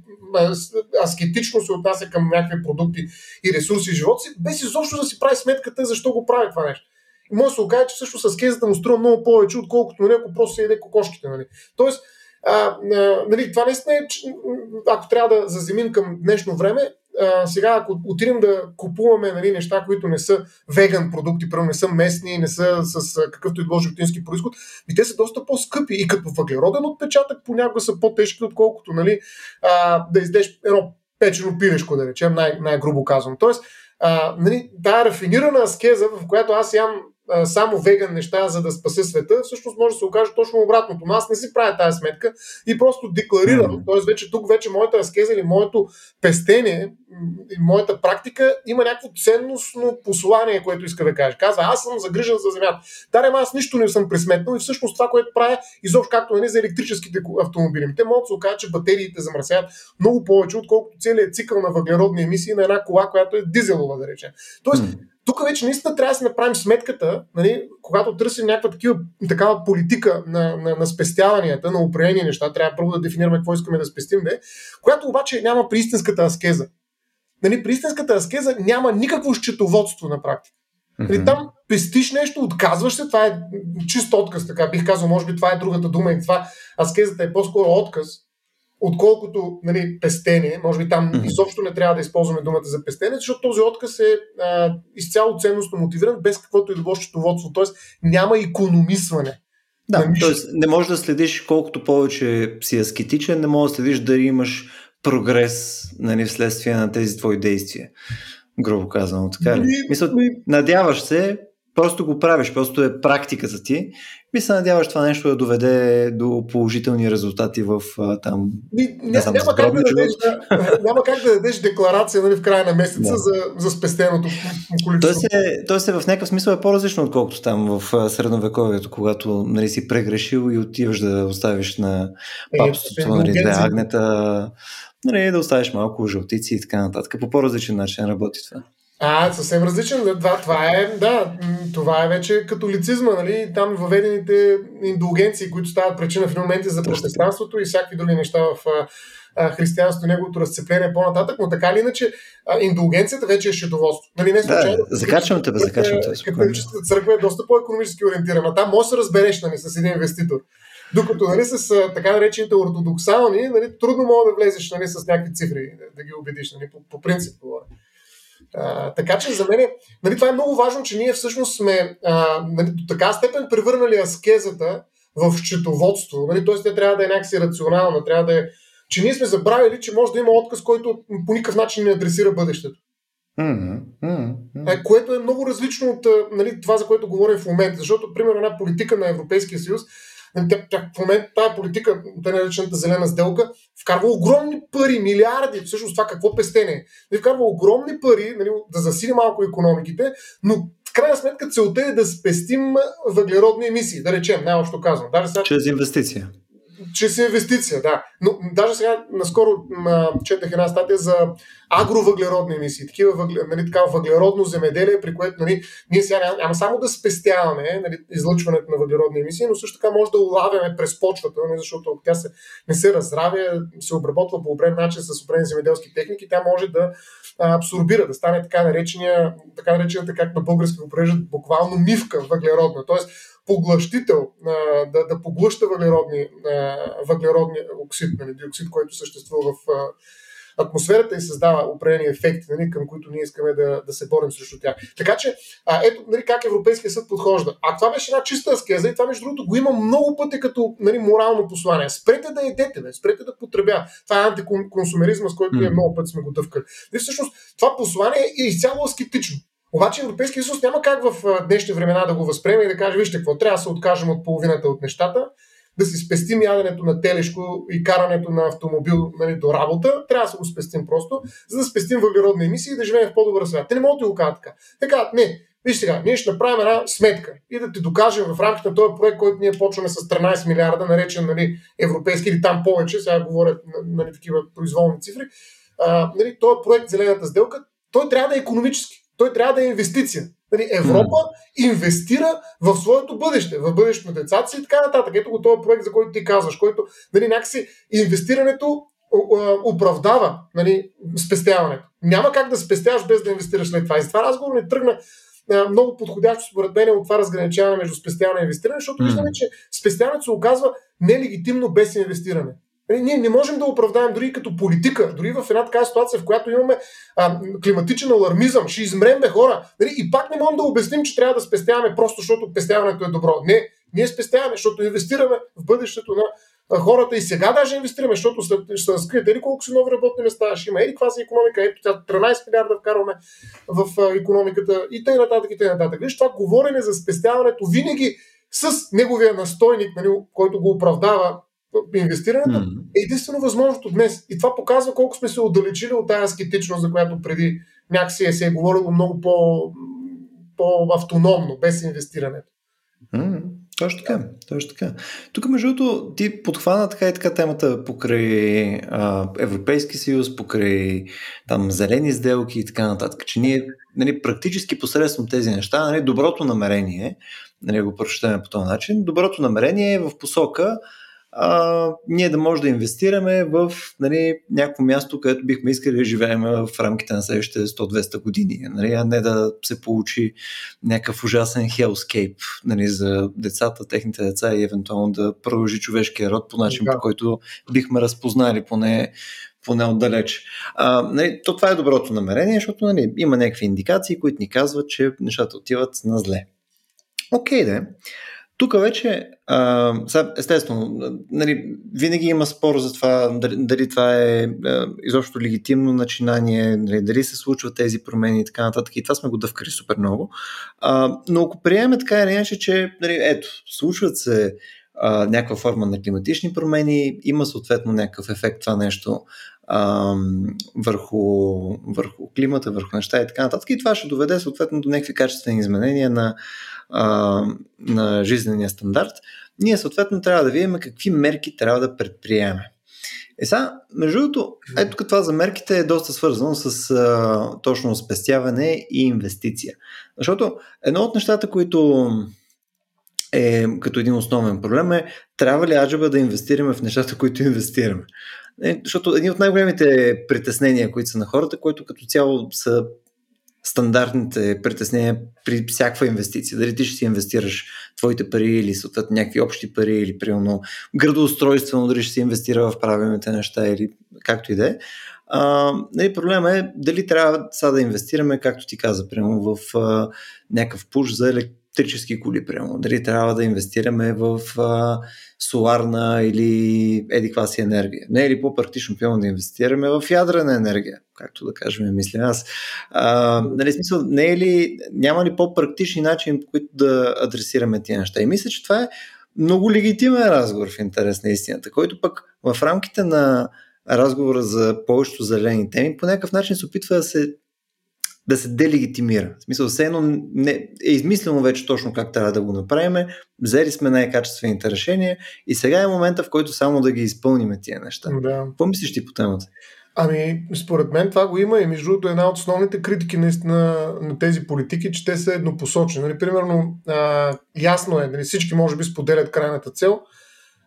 аскетично се отнася към някакви продукти и ресурси в живота си, без изобщо да си прави сметката защо го прави това нещо. И може да се окаже, че също с кезата му струва много повече, отколкото нали, ако просто се яде кокошките. Нали. Тоест, а, а, нали, това наистина е, ако трябва да заземим към днешно време, а, сега ако отидем да купуваме нали, неща, които не са веган продукти, първо не са местни, не са с какъвто и било животински происход, и те са доста по-скъпи и като въглероден отпечатък понякога са по-тежки, отколкото нали, а, да издеш едно печено пилешко, да речем, най- най-грубо казвам. Тоест, а, нали, тая рафинирана аскеза, в която аз ям само веган неща, за да спася света, всъщност може да се окаже точно обратното. Но аз не си правя тази сметка и просто декларирам. Mm-hmm. Тоест, вече тук вече моята аскеза или моето пестение моята практика има някакво ценностно послание, което иска да каже. Казва, аз съм загрижен за земята. Да, аз нищо не съм присметнал и всъщност това, което правя, изобщо както не нали, за електрическите автомобили. Те могат да се окажат, че батериите замърсяват много повече, отколкото целият цикъл на въглеродни емисии на една кола, която е дизелова, да речем. Тоест, mm тук вече наистина трябва да си направим сметката, нали, когато търсим някаква такива, такава политика на, на, на спестяванията, на определени неща, трябва първо да дефинираме какво искаме да спестим, де, която обаче няма при истинската аскеза. Нали, при истинската аскеза няма никакво счетоводство на практика. Нали, там пестиш нещо, отказваш се, това е чист отказ, така бих казал, може би това е другата дума и това аскезата е по-скоро отказ отколкото нали, пестение. Може би там mm-hmm. изобщо не трябва да използваме думата за пестение, защото този отказ е а, изцяло ценностно мотивиран, без каквото и да било счетоводство. Тоест няма економисване. Да, т.е. не можеш да следиш колкото повече си аскетичен, не можеш да следиш дали имаш прогрес нали, вследствие на тези твои действия. Грубо казано, така ли? Ми, Мисля, ми... надяваш се, просто го правиш, просто е практиката ти и се надяваш това нещо да доведе до положителни резултати в там. Не, не, знам, няма, как да дадеш, да, няма как да дадеш декларация нали, в края на месеца да. за, за спестеното количество. Тоест, е, е в някакъв смисъл е по-различно, отколкото там в средновековието, когато нали, си прегрешил и отиваш да оставиш на е, папството е, нали, две агнета, нали, да оставиш малко жълтици и така нататък. По по-различен начин работи това. А, съвсем различен. Това, това е, да, това е вече католицизма, нали? Там въведените индулгенции, които стават причина в моменти за протестанството и всякакви други неща в а, християнството, неговото разцепление по-нататък, но така или иначе а, индулгенцията вече е счетоводство. Нали, не случайно. Да, закачвам те, закачвам те. Католическата църква е доста по-економически ориентирана. Там може да се разбереш нали, с един инвеститор. Докато нали, с така наречените ортодоксални, нали, трудно мога да влезеш нали, с някакви цифри, да ги убедиш. Нали, по, по принцип говоря. А, така че за мен нали, това е много важно, че ние всъщност сме а, нали, до така степен превърнали аскезата в счетоводство. Нали, Тоест, тя трябва да е някакси рационална, трябва да е. Че ние сме забравили, че може да има отказ, който по никакъв начин не адресира бъдещето. Mm-hmm. Mm-hmm. Което е много различно от нали, това, за което говорим в момента. Защото, примерно, една политика на Европейския съюз в момента тази политика, та наречената зелена сделка, вкарва огромни пари, милиарди, всъщност това какво пестение. Нали, вкарва огромни пари, нали, да засили малко економиките, но в крайна сметка целта е да спестим въглеродни емисии, да речем, най-общо казвам. Даже сега... Чрез инвестиция чрез инвестиция, да. Но даже сега наскоро м- четах една статия за агровъглеродни емисии, такива въгле, нали, такава въглеродно земеделие, при което нали, ние сега няма само да спестяваме нали, излъчването на въглеродни емисии, но също така може да улавяме през почвата, нали, защото ако тя се, не се разравя, се обработва по определен начин с определени земеделски техники, тя може да абсорбира, да стане така наречения, така наречената, как на български го прежат, буквално мивка въглеродна. Тоест, поглъщител, да, да поглъща въглеродни, въглеродни оксид, нали, диоксид, който съществува в атмосферата и създава определени ефекти, нали, към които ние искаме да, да се борим срещу тях. Така че, а, ето нали, как Европейския съд подхожда. А това беше една чиста аскеза и това, между другото, го има много пъти като нали, морално послание. Спрете да едете, бе, спрете да потребя. Това е антиконсумеризма, с който ние много пъти сме го дъвкали. И всъщност това послание е изцяло аскетично. Обаче Европейския съюз няма как в днешни времена да го възприеме и да каже, вижте какво, трябва да се откажем от половината от нещата, да си спестим яденето на телешко и карането на автомобил нали, до работа, трябва да се го спестим просто, за да спестим въглеродни емисии и да живеем в по-добър свят. Те не могат да го кажат така. Така, не, Виж сега, ние ще направим една сметка и да ти докажем в рамките на този проект, който ние почваме с 13 милиарда, наречен нали, европейски или там повече, сега говорят нали, такива произволни цифри. А, нали, този проект Зелената сделка, той трябва да е економически той трябва да е инвестиция. Нали, Европа инвестира в своето бъдеще, в бъдещето на децата си и така нататък. Ето го този проект, за който ти казваш, който нали, някакси инвестирането оправдава нали, спестяването. Няма как да спестяваш без да инвестираш след това. И затова разговор не тръгна много подходящо според мен от това разграничаване между спестяване и инвестиране, защото виждаме, че спестяването се оказва нелегитимно без инвестиране. Нали, ние не можем да оправдаем дори като политика, дори в една такава ситуация, в която имаме а, климатичен алармизъм, ще измреме хора. Нали, и пак не можем да обясним, че трябва да спестяваме просто защото пестяването е добро. Не, ние спестяваме, защото инвестираме в бъдещето на хората и сега даже инвестираме, защото след, ще разкриете или колко си нови работни места, ще има или каква економика, ето тя 13 милиарда вкарваме в економиката и т.н. и т.н. Виж, това говорене за спестяването винаги с неговия настойник, нали, който го оправдава инвестирането mm-hmm. е единствено възможното днес. И това показва колко сме се отдалечили от тази аскетичност, за която преди някакси е се е говорило много по, по-автономно, без инвестирането. Mm-hmm. Точно така, точно така. Тук, между другото, ти подхвана така и така темата покрай а, Европейски съюз, покрай там зелени сделки и така нататък, че ние нали, практически посредством тези неща, нали, доброто намерение, нали, го прочетем по този начин, доброто намерение е в посока а, ние да може да инвестираме в нали, някакво място, където бихме искали да живеем в рамките на следващите 100-200 години, нали, а не да се получи някакъв ужасен hellscape нали, за децата, техните деца и евентуално да продължи човешкия род по начин, да. по който бихме разпознали поне поне отдалеч. А, нали, то това е доброто намерение, защото нали, има някакви индикации, които ни казват, че нещата отиват на зле. Окей, okay, да. Тук вече, а, естествено, нали, винаги има спор за това дали, дали това е а, изобщо легитимно начинание, нали, дали се случват тези промени и така нататък. И това сме го дъвкали супер много. А, но ако приемем така или иначе, че нали, ето, случват се а, някаква форма на климатични промени, има съответно някакъв ефект това нещо а, върху, върху климата, върху неща и така нататък. И това ще доведе съответно до някакви качествени изменения на, а, на жизнения стандарт. Ние съответно трябва да видим какви мерки трябва да предприемем. Е сега, между другото, ето това за мерките е доста свързано с а, точно спестяване и инвестиция. Защото едно от нещата, които е като един основен проблем е трябва ли аджаба да инвестираме в нещата, които инвестираме. Е, защото един от най-големите притеснения, които са на хората, които като цяло са стандартните притеснения при всякаква инвестиция. Дали ти ще си инвестираш твоите пари или съответно някакви общи пари или примерно градоустройствено, дали ще си инвестира в правилните неща или както и да е. Нали, проблема е дали трябва сега да инвестираме, както ти каза, примерно в а, някакъв пуш за електронно електрически коли, прямо. Дали трябва да инвестираме в а, соларна или едиква си енергия. Не е ли по-практично, прямо да инвестираме в ядрена енергия, както да кажем, мисля аз. А, нали, смисъл, не е ли, няма ли по-практични начини, по които да адресираме тия неща? И мисля, че това е много легитимен разговор в интерес на истината, който пък в рамките на разговора за повечето зелени теми по някакъв начин се опитва да се да се делегитимира. В смисъл, все едно не, е измислено вече точно как трябва да го направим, взели сме най-качествените решения и сега е момента, в който само да ги изпълним тия неща. Да. Какво мислиш ти по темата? Ами, според мен това го има и между другото една от основните критики наистина на тези политики, че те са еднопосочни. Нали, примерно, а, ясно е, нали, всички може би споделят крайната цел –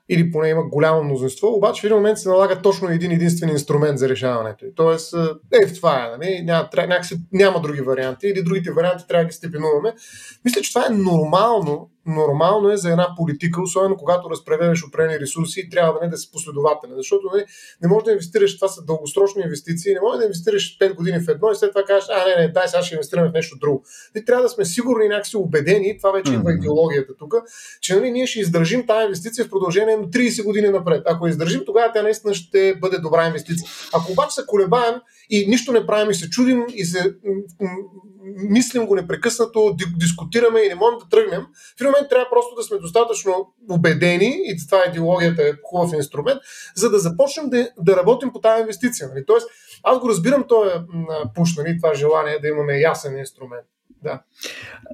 или поне има голямо мнозинство, обаче в един момент се налага точно един единствен инструмент за решаването. Тоест, е, в това е, нали? няма, няма други варианти или другите варианти трябва да ги степенуваме. Мисля, че това е нормално нормално е за една политика, особено когато разпределяш определени ресурси, трябва да не да си последователен. Защото не, не можеш да инвестираш, това са дългосрочни инвестиции, не можеш да инвестираш 5 години в едно и след това кажеш, а не, не, дай сега ще инвестираме в нещо друго. Не трябва да сме сигурни, някакси убедени, това вече идва идеологията тук, че нали, ние ще издържим тази инвестиция в продължение на 30 години напред. Ако издържим, тогава тя наистина ще бъде добра инвестиция. Ако обаче се колебаем и нищо не правим и се чудим и се мислим го непрекъснато, дискутираме и не можем да тръгнем. В един момент трябва просто да сме достатъчно убедени, и това идеологията е хубав инструмент, за да започнем да, да работим по тази инвестиция. Нали? Тоест, аз го разбирам този пуш, нали? това желание да имаме ясен инструмент. Да.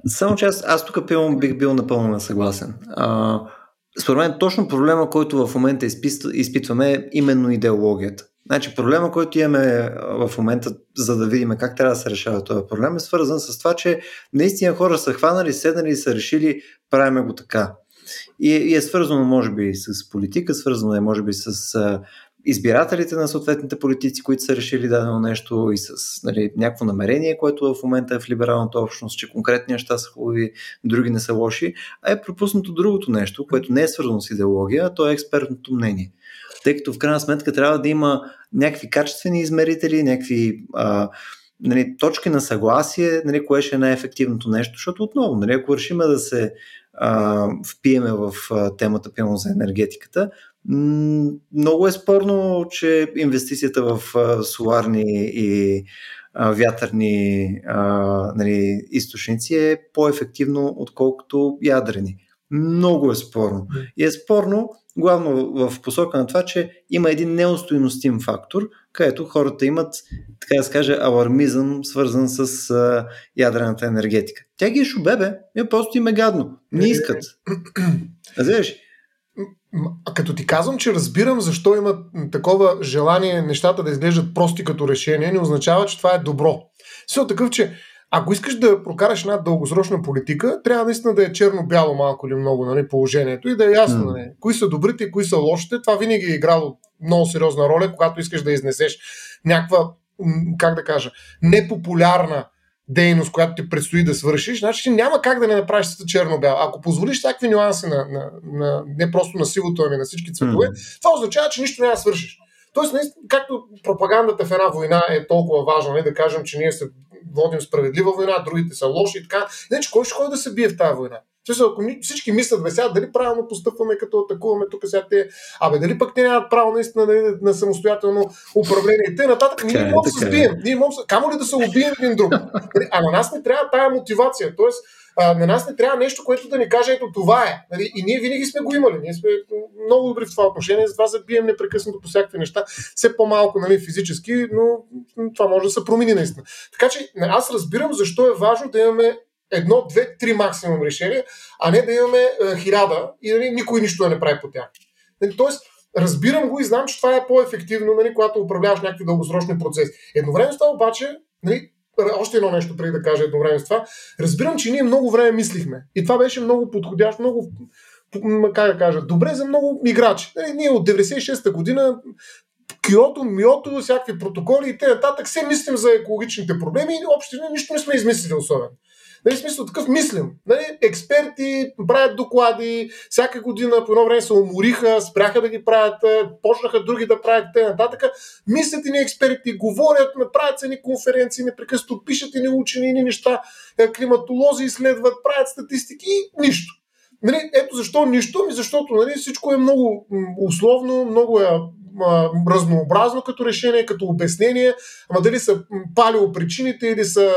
Само че аз, аз тук пилам, бих бил напълно съгласен. А, според мен точно проблема, който в момента изпитваме е именно идеологията. Значи проблема, който имаме в момента, за да видим как трябва да се решава този проблем, е свързан с това, че наистина хора са хванали, седнали и са решили правиме го така. И, и е свързано, може би, с политика, свързано е, може би, с а, избирателите на съответните политици, които са решили дадено нещо и с нали, някакво намерение, което в момента е в либералната общност, че конкретни неща са хубави, други не са лоши, а е пропуснато другото нещо, което не е свързано с идеология, а то е експертното мнение тъй като в крайна сметка трябва да има някакви качествени измерители, някакви а, нали, точки на съгласие, нали, кое ще е най-ефективното нещо, защото отново, нали, ако решиме да се а, впиеме в а, темата пилно за енергетиката, м- много е спорно, че инвестицията в а, соларни и а, вятърни а, нали, източници е по-ефективно, отколкото ядрени. Много е спорно. И е спорно главно в посока на това, че има един неустойностим фактор, където хората имат, така да се каже, алармизъм, свързан с а, ядрената енергетика. Тя ги е шубебе, е просто им е гадно. Не искат. Разбираш? А като ти казвам, че разбирам защо има такова желание нещата да изглеждат прости като решение, не означава, че това е добро. Все такъв, че ако искаш да прокараш една дългосрочна политика, трябва наистина да е черно-бяло малко или много нали, положението и да е ясно нали, кои са добрите и кои са лошите. Това винаги е играло много сериозна роля, когато искаш да изнесеш някаква, как да кажа, непопулярна дейност, която ти предстои да свършиш, значи няма как да не направиш света черно-бяло. Ако позволиш всякакви нюанси на, на, на, не просто на сивото, ами на всички цветове, mm. това означава, че нищо няма да свършиш. Тоест, наистина, както пропагандата в една война е толкова важна, не да кажем, че ние се водим справедлива война, другите са лоши и така. Не, че кой ще ходи да се бие в тази война? Смисъл, ако всички мислят, бе, сега дали правилно постъпваме, като атакуваме тук сега те, абе, дали пък те нямат право наистина на, на самостоятелно управление и те нататък, ние можем да се сбием, ние можем, камо ли да се убием един друг. Нали, а на нас не трябва тая мотивация, т.е. А, на нас не трябва нещо, което да ни каже, ето това е. Нали? И ние винаги сме го имали. Ние сме много добри в това отношение, затова се бием непрекъснато по всякакви неща. Все по-малко нали, физически, но това може да се промени наистина. Така че аз разбирам защо е важно да имаме едно, две, три максимум решения, а не да имаме е, хиляда и нали, никой нищо да не прави по тях. Нали, тоест, разбирам го и знам, че това е по-ефективно, нали, когато управляваш някакви дългосрочни процеси. Едновременно с това обаче, нали, още едно нещо преди да кажа едновременно с това, разбирам, че ние много време мислихме. И това беше много подходящо, много как да кажа, добре за много играчи. Нали, ние от 96-та година Киото, Миото, всякакви протоколи и т.н. все мислим за екологичните проблеми и общо нищо не сме измислили особено. Нали, смисъл такъв мислим. Нали, експерти правят доклади, всяка година по едно време се умориха, спряха да ги правят, почнаха други да правят те нататък. Мислят и ни експерти, говорят, правят се ни конференции, непрекъснато пишат и ни учени ни неща, е, климатолози изследват, правят статистики и нищо. Нали, ето защо нищо, ми защото нали, всичко е много условно, много е разнообразно като решение, като обяснение, ама дали са палео причините или са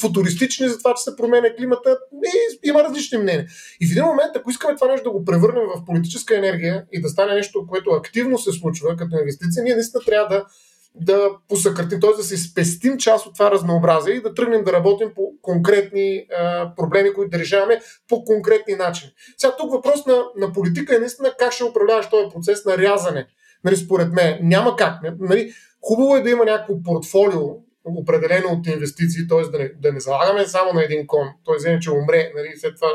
футуристични за това, че се променя климата, и, има различни мнения. И в един момент, ако искаме това нещо да го превърнем в политическа енергия и да стане нещо, което активно се случва като инвестиция, ние наистина трябва да да посъкратим, т.е. да се спестим част от това разнообразие и да тръгнем да работим по конкретни а, проблеми, които да решаваме по конкретни начини. Сега тук въпрос на, на политика е наистина как ще управляваш този процес на рязане нали, според мен, няма как. Нали, хубаво е да има някакво портфолио, определено от инвестиции, т.е. Да не, да не залагаме само на един кон, т.е. че умре, нали, след това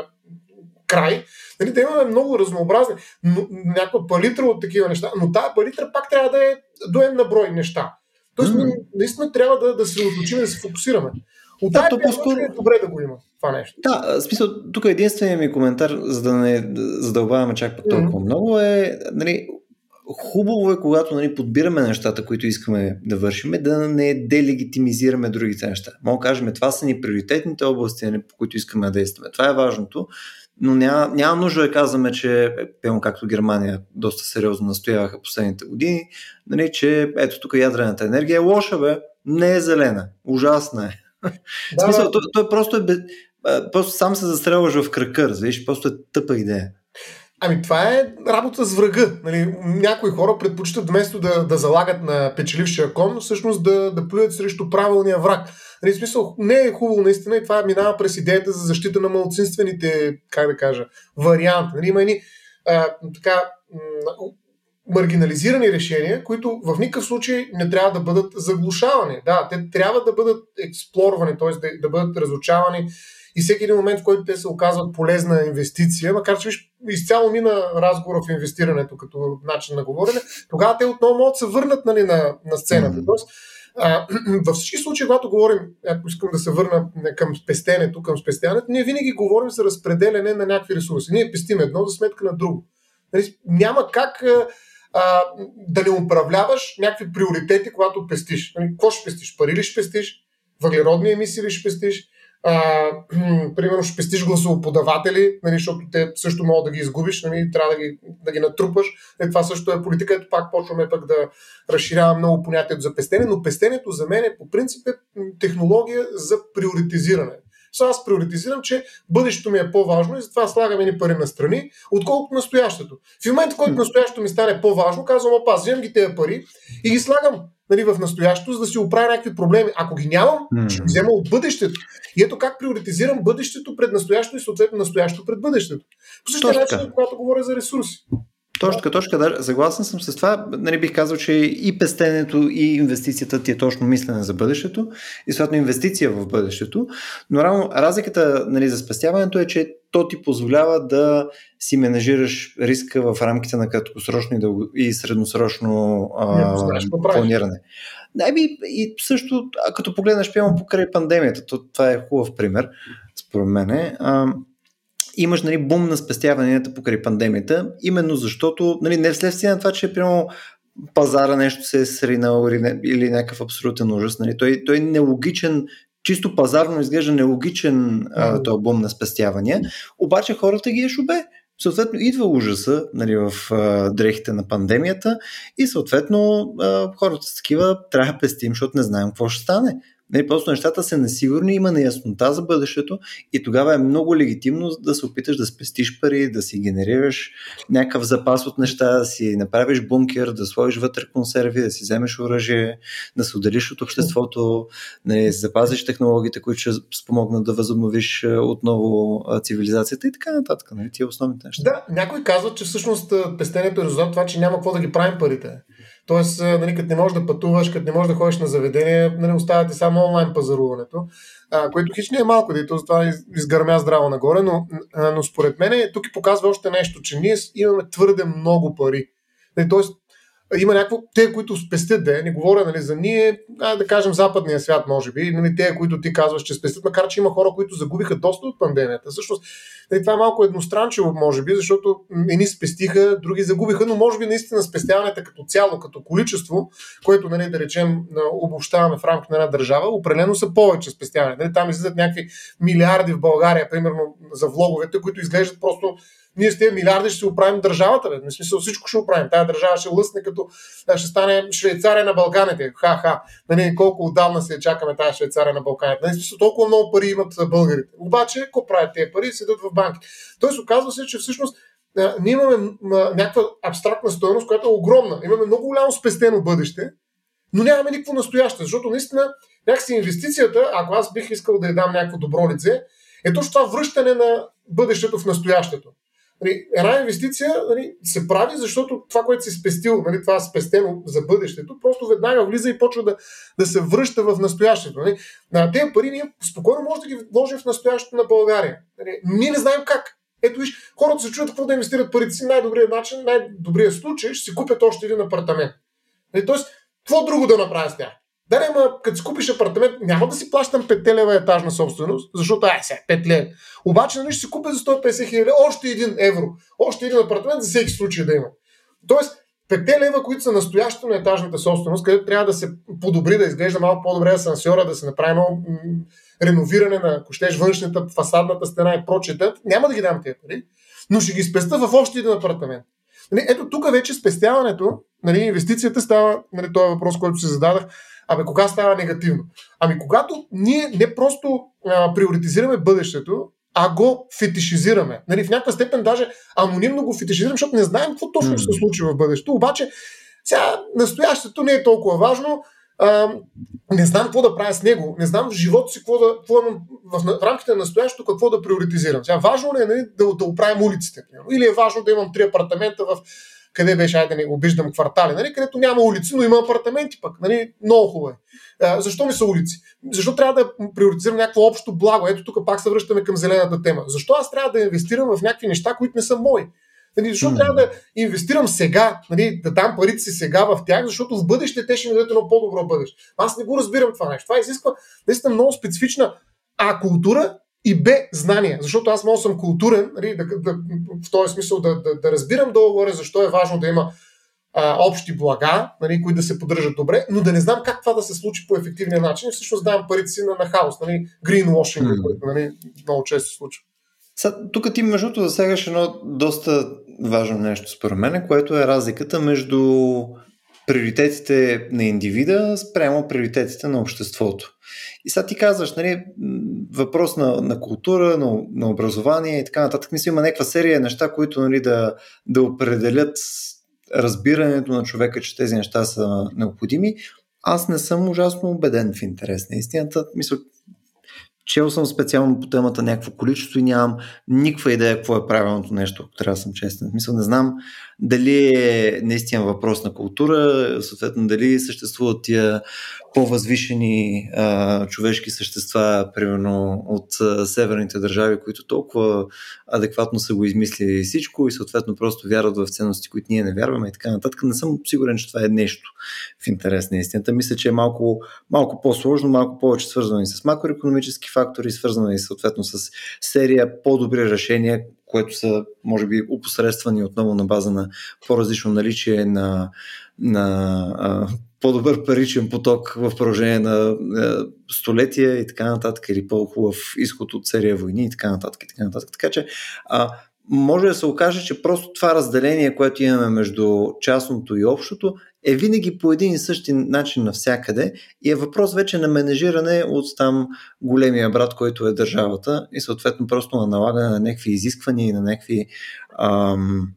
край, нали, да имаме много разнообразни, но, някаква палитра от такива неща, но тази палитра пак трябва да е до на брой неща. Тоест, mm. наистина трябва да, да се отучим, да се фокусираме. От да, тази по-скоро... е добре да го има това нещо. Да, в смисъл, тук единственият ми коментар, за да не задълбаваме чак по толкова mm. много е, нали, хубаво е, когато нали, подбираме нещата, които искаме да вършим, да не делегитимизираме другите неща. Мога да кажем, това са ни приоритетните области, нали, по които искаме да действаме. Това е важното, но няма, няма нужда да казваме, че, пълно както Германия доста сериозно настояваха последните години, нали, че ето тук ядрената енергия е лоша, бе, не е зелена, ужасна е. Да, смисъл, той, той просто е, просто сам се застрелваш в кръка, разбираш, просто е тъпа идея. Ами това е работа с врага. Нали, някои хора предпочитат вместо да, да залагат на печелившия кон, всъщност да, да плюят срещу правилния враг. Нали, смисъл, не е хубаво наистина и това минава през идеята за защита на малцинствените, как да кажа, варианти. Нали, има едни а, така, маргинализирани решения, които в никакъв случай не трябва да бъдат заглушавани. Да, те трябва да бъдат експлорвани, т.е. Да, да бъдат разучавани и всеки един момент, в който те се оказват полезна инвестиция, макар че виж, изцяло мина разговора в инвестирането като начин на говорене, тогава те отново могат да се върнат нали, на, на сцената. Mm-hmm. Тоест, а, във всички случаи, когато говорим, ако искам да се върна към спестенето, към спестяването, ние винаги говорим за разпределяне на някакви ресурси. Ние пестим едно за сметка на друго. Нали, няма как а, да не управляваш някакви приоритети, когато пестиш. Нали, какво ще пестиш? Пари ли ще пестиш? Въглеродни емисии ли ще пестиш? А, примерно ще пестиш гласоподаватели, нали, защото те също могат да ги изгубиш, нали, трябва да ги, да ги натрупаш. Е, това също е политика, ето пак почваме пък да разширяваме много понятието за пестене, но пестенето за мен е по принцип е технология за приоритизиране. Сега аз приоритизирам, че бъдещето ми е по-важно и затова слагаме ни пари на страни, отколкото настоящето. В момента, в който настоящето ми стане по-важно, казвам, опа, вземам ги тези пари и ги слагам нали, в настоящето, за да си оправя някакви проблеми. Ако ги нямам, mm. ще взема от бъдещето. И ето как приоритизирам бъдещето пред настоящето и съответно настоящето пред бъдещето. По същия начин, когато говоря за ресурси. Точно така, точно да, съгласен съм с това. Нали, бих казал, че и пестенето, и инвестицията ти е точно мислене за бъдещето и съответно инвестиция в бъдещето. Но равно разликата нали, за спестяването е, че то ти позволява да си менажираш риска в рамките на краткосрочно и, дълго, и средносрочно а, планиране. Ами, и също, като погледнеш, прямо покрай пандемията, то, това е хубав пример, според мен. А, имаш нали, бум на спестяванията покрай пандемията, именно защото, нали, не вследствие на това, че прямо пазара нещо се е сринал или, или някакъв абсолютен ужас. Нали. Той, той е нелогичен чисто пазарно изглежда нелогичен този бум на спестявания, обаче хората ги е шубе. Съответно, идва ужаса нали, в а, дрехите на пандемията и съответно а, хората с такива трябва да пестим, защото не знаем какво ще стане. Не, просто нещата са несигурни, има неяснота за бъдещето и тогава е много легитимно да се опиташ да спестиш пари, да си генерираш някакъв запас от неща, да си направиш бункер, да сложиш вътре консерви, да си вземеш оръжие, да се отделиш от обществото, да запазиш технологиите, които ще спомогнат да възобновиш отново цивилизацията и така нататък. Нали? Тия основните неща. Да, някой казват, че всъщност пестенето е резултат това, че няма какво да ги правим парите. Тоест, нали, като не можеш да пътуваш, като не можеш да ходиш на заведение, нали, оставате само онлайн пазаруването, а, което хич не е малко, да и то затова изгърмя здраво нагоре, но, но според мен тук и показва още нещо, че ние имаме твърде много пари. Нали, тоест, има някакво, те, които спестят, да не говоря нали, за ние, а, да кажем западния свят, може би, нали, те, които ти казваш, че спестят, макар че има хора, които загубиха доста от пандемията. Всъщност, нали, това е малко едностранчиво, може би, защото едни спестиха, други загубиха, но може би наистина спестяването като цяло, като количество, което, нали, да речем, обобщаваме в рамките на една държава, определено са повече спестяване. Нали, там излизат някакви милиарди в България, примерно за влоговете, които изглеждат просто ние с тези милиарди ще си оправим държавата. Бе. В смисъл всичко ще оправим. Тая държава ще лъсне като ще стане Швейцария на Балканите. Ха-ха. Нали, колко отдавна се чакаме тази Швейцария на Балканите. Нали, смисъл, толкова много пари имат българите. Обаче, какво правят тези пари? Седат в банки. Тоест, оказва се, че всъщност ние имаме някаква абстрактна стоеност, която е огромна. Имаме много голямо спестено бъдеще, но нямаме никакво настояще, защото наистина някакси инвестицията, ако аз бих искал да я дам някакво добро лице, е точно това връщане на бъдещето в настоящето. Нали, една инвестиция нали, се прави, защото това, което си спестил, нали, това спестено за бъдещето, просто веднага влиза и почва да, да се връща в настоящето. Нали. На тези пари ние спокойно може да ги вложим в настоящето на България. Нали. Ние не знаем как. Ето виж, хората се чуят какво да инвестират парите си. Най-добрият начин, най-добрият случай ще си купят още един апартамент. Нали, тоест, какво друго да направя с тях? Да, ама като си купиш апартамент, няма да си плащам 5 лева етажна собственост, защото ай сега 5 лева. Обаче нали ще си купя за 150 хиляди още 1 евро, още един апартамент за всеки случай да има. Тоест, 5 лева, които са настоящето на етажната собственост, където трябва да се подобри, да изглежда малко по-добре асансьора, да се направи едно реновиране на, ако външната, фасадната стена и прочета, няма да ги дам тези пари, но ще ги спеста в още един апартамент. Нали, ето тук вече спестяването, нали, инвестицията става, нали, този въпрос, който се зададах, Абе, кога става негативно? Ами, когато ние не просто а, приоритизираме бъдещето, а го фетишизираме. Нали, в някаква степен даже анонимно го фетишизираме, защото не знаем какво точно ще се случи в бъдещето. Обаче, сега настоящето не е толкова важно. А, не знам какво да правя с него. Не знам в живота си какво да, какво имам, в, в рамките на настоящето какво да приоритизирам. Сега, важно ли е нали, да, да оправим улиците? Или е важно да имам три апартамента в къде беше, айде да не обиждам квартали, нали, където няма улици, но има апартаменти пък. Нали, много хубаво е. Защо ми са улици? Защо трябва да приоритизирам някакво общо благо? Ето тук пак се връщаме към зелената тема. Защо аз трябва да инвестирам в някакви неща, които не са мои? Нали, защо mm. трябва да инвестирам сега, нали, да дам парите си сега в тях, защото в бъдеще те ще ми дадат едно по-добро бъдеще. Аз не го разбирам това нещо. Това изисква наистина много специфична А култура и Б знания. Защото аз мога да съм културен, нали, да, да, в този смисъл да, да, да разбирам долу-горе защо е важно да има а, общи блага, нали, които да се поддържат добре, но да не знам как това да се случи по ефективния начин и всъщност давам парите си на, на хаос, нали, greenwashing, mm. който нали, много често се случва. тук ти между другото засягаш едно доста важно нещо според мен, което е разликата между приоритетите на индивида спрямо приоритетите на обществото. И сега ти казваш, нали, въпрос на, на култура, на, на образование и така нататък. Мисля, има някаква серия неща, които нали, да, да определят разбирането на човека, че тези неща са необходими. Аз не съм ужасно убеден в интерес на истината. Мисля, чел съм специално по темата някакво количество и нямам никаква идея какво е правилното нещо, ако трябва да съм честен. Мисля, не знам дали е наистина въпрос на култура, съответно дали съществуват тия по-възвишени а, човешки същества, примерно от а, северните държави, които толкова адекватно са го измислили всичко и съответно просто вярват в ценности, които ние не вярваме и така нататък. Не съм сигурен, че това е нещо в интерес на истината. Мисля, че е малко, малко по-сложно, малко повече свързано и с макроекономически фактори, свързано и съответно с серия по-добри решения, което са, може би, опосредствани отново на база на по-различно наличие на, на а, по-добър паричен поток в продължение на е, столетия и така нататък, или по-хубав изход от серия войни и така нататък. И така, нататък. така че а, може да се окаже, че просто това разделение, което имаме между частното и общото, е винаги по един и същи начин навсякъде и е въпрос вече на менежиране от там големия брат, който е държавата и съответно просто на налагане на някакви изисквания и на някакви ам,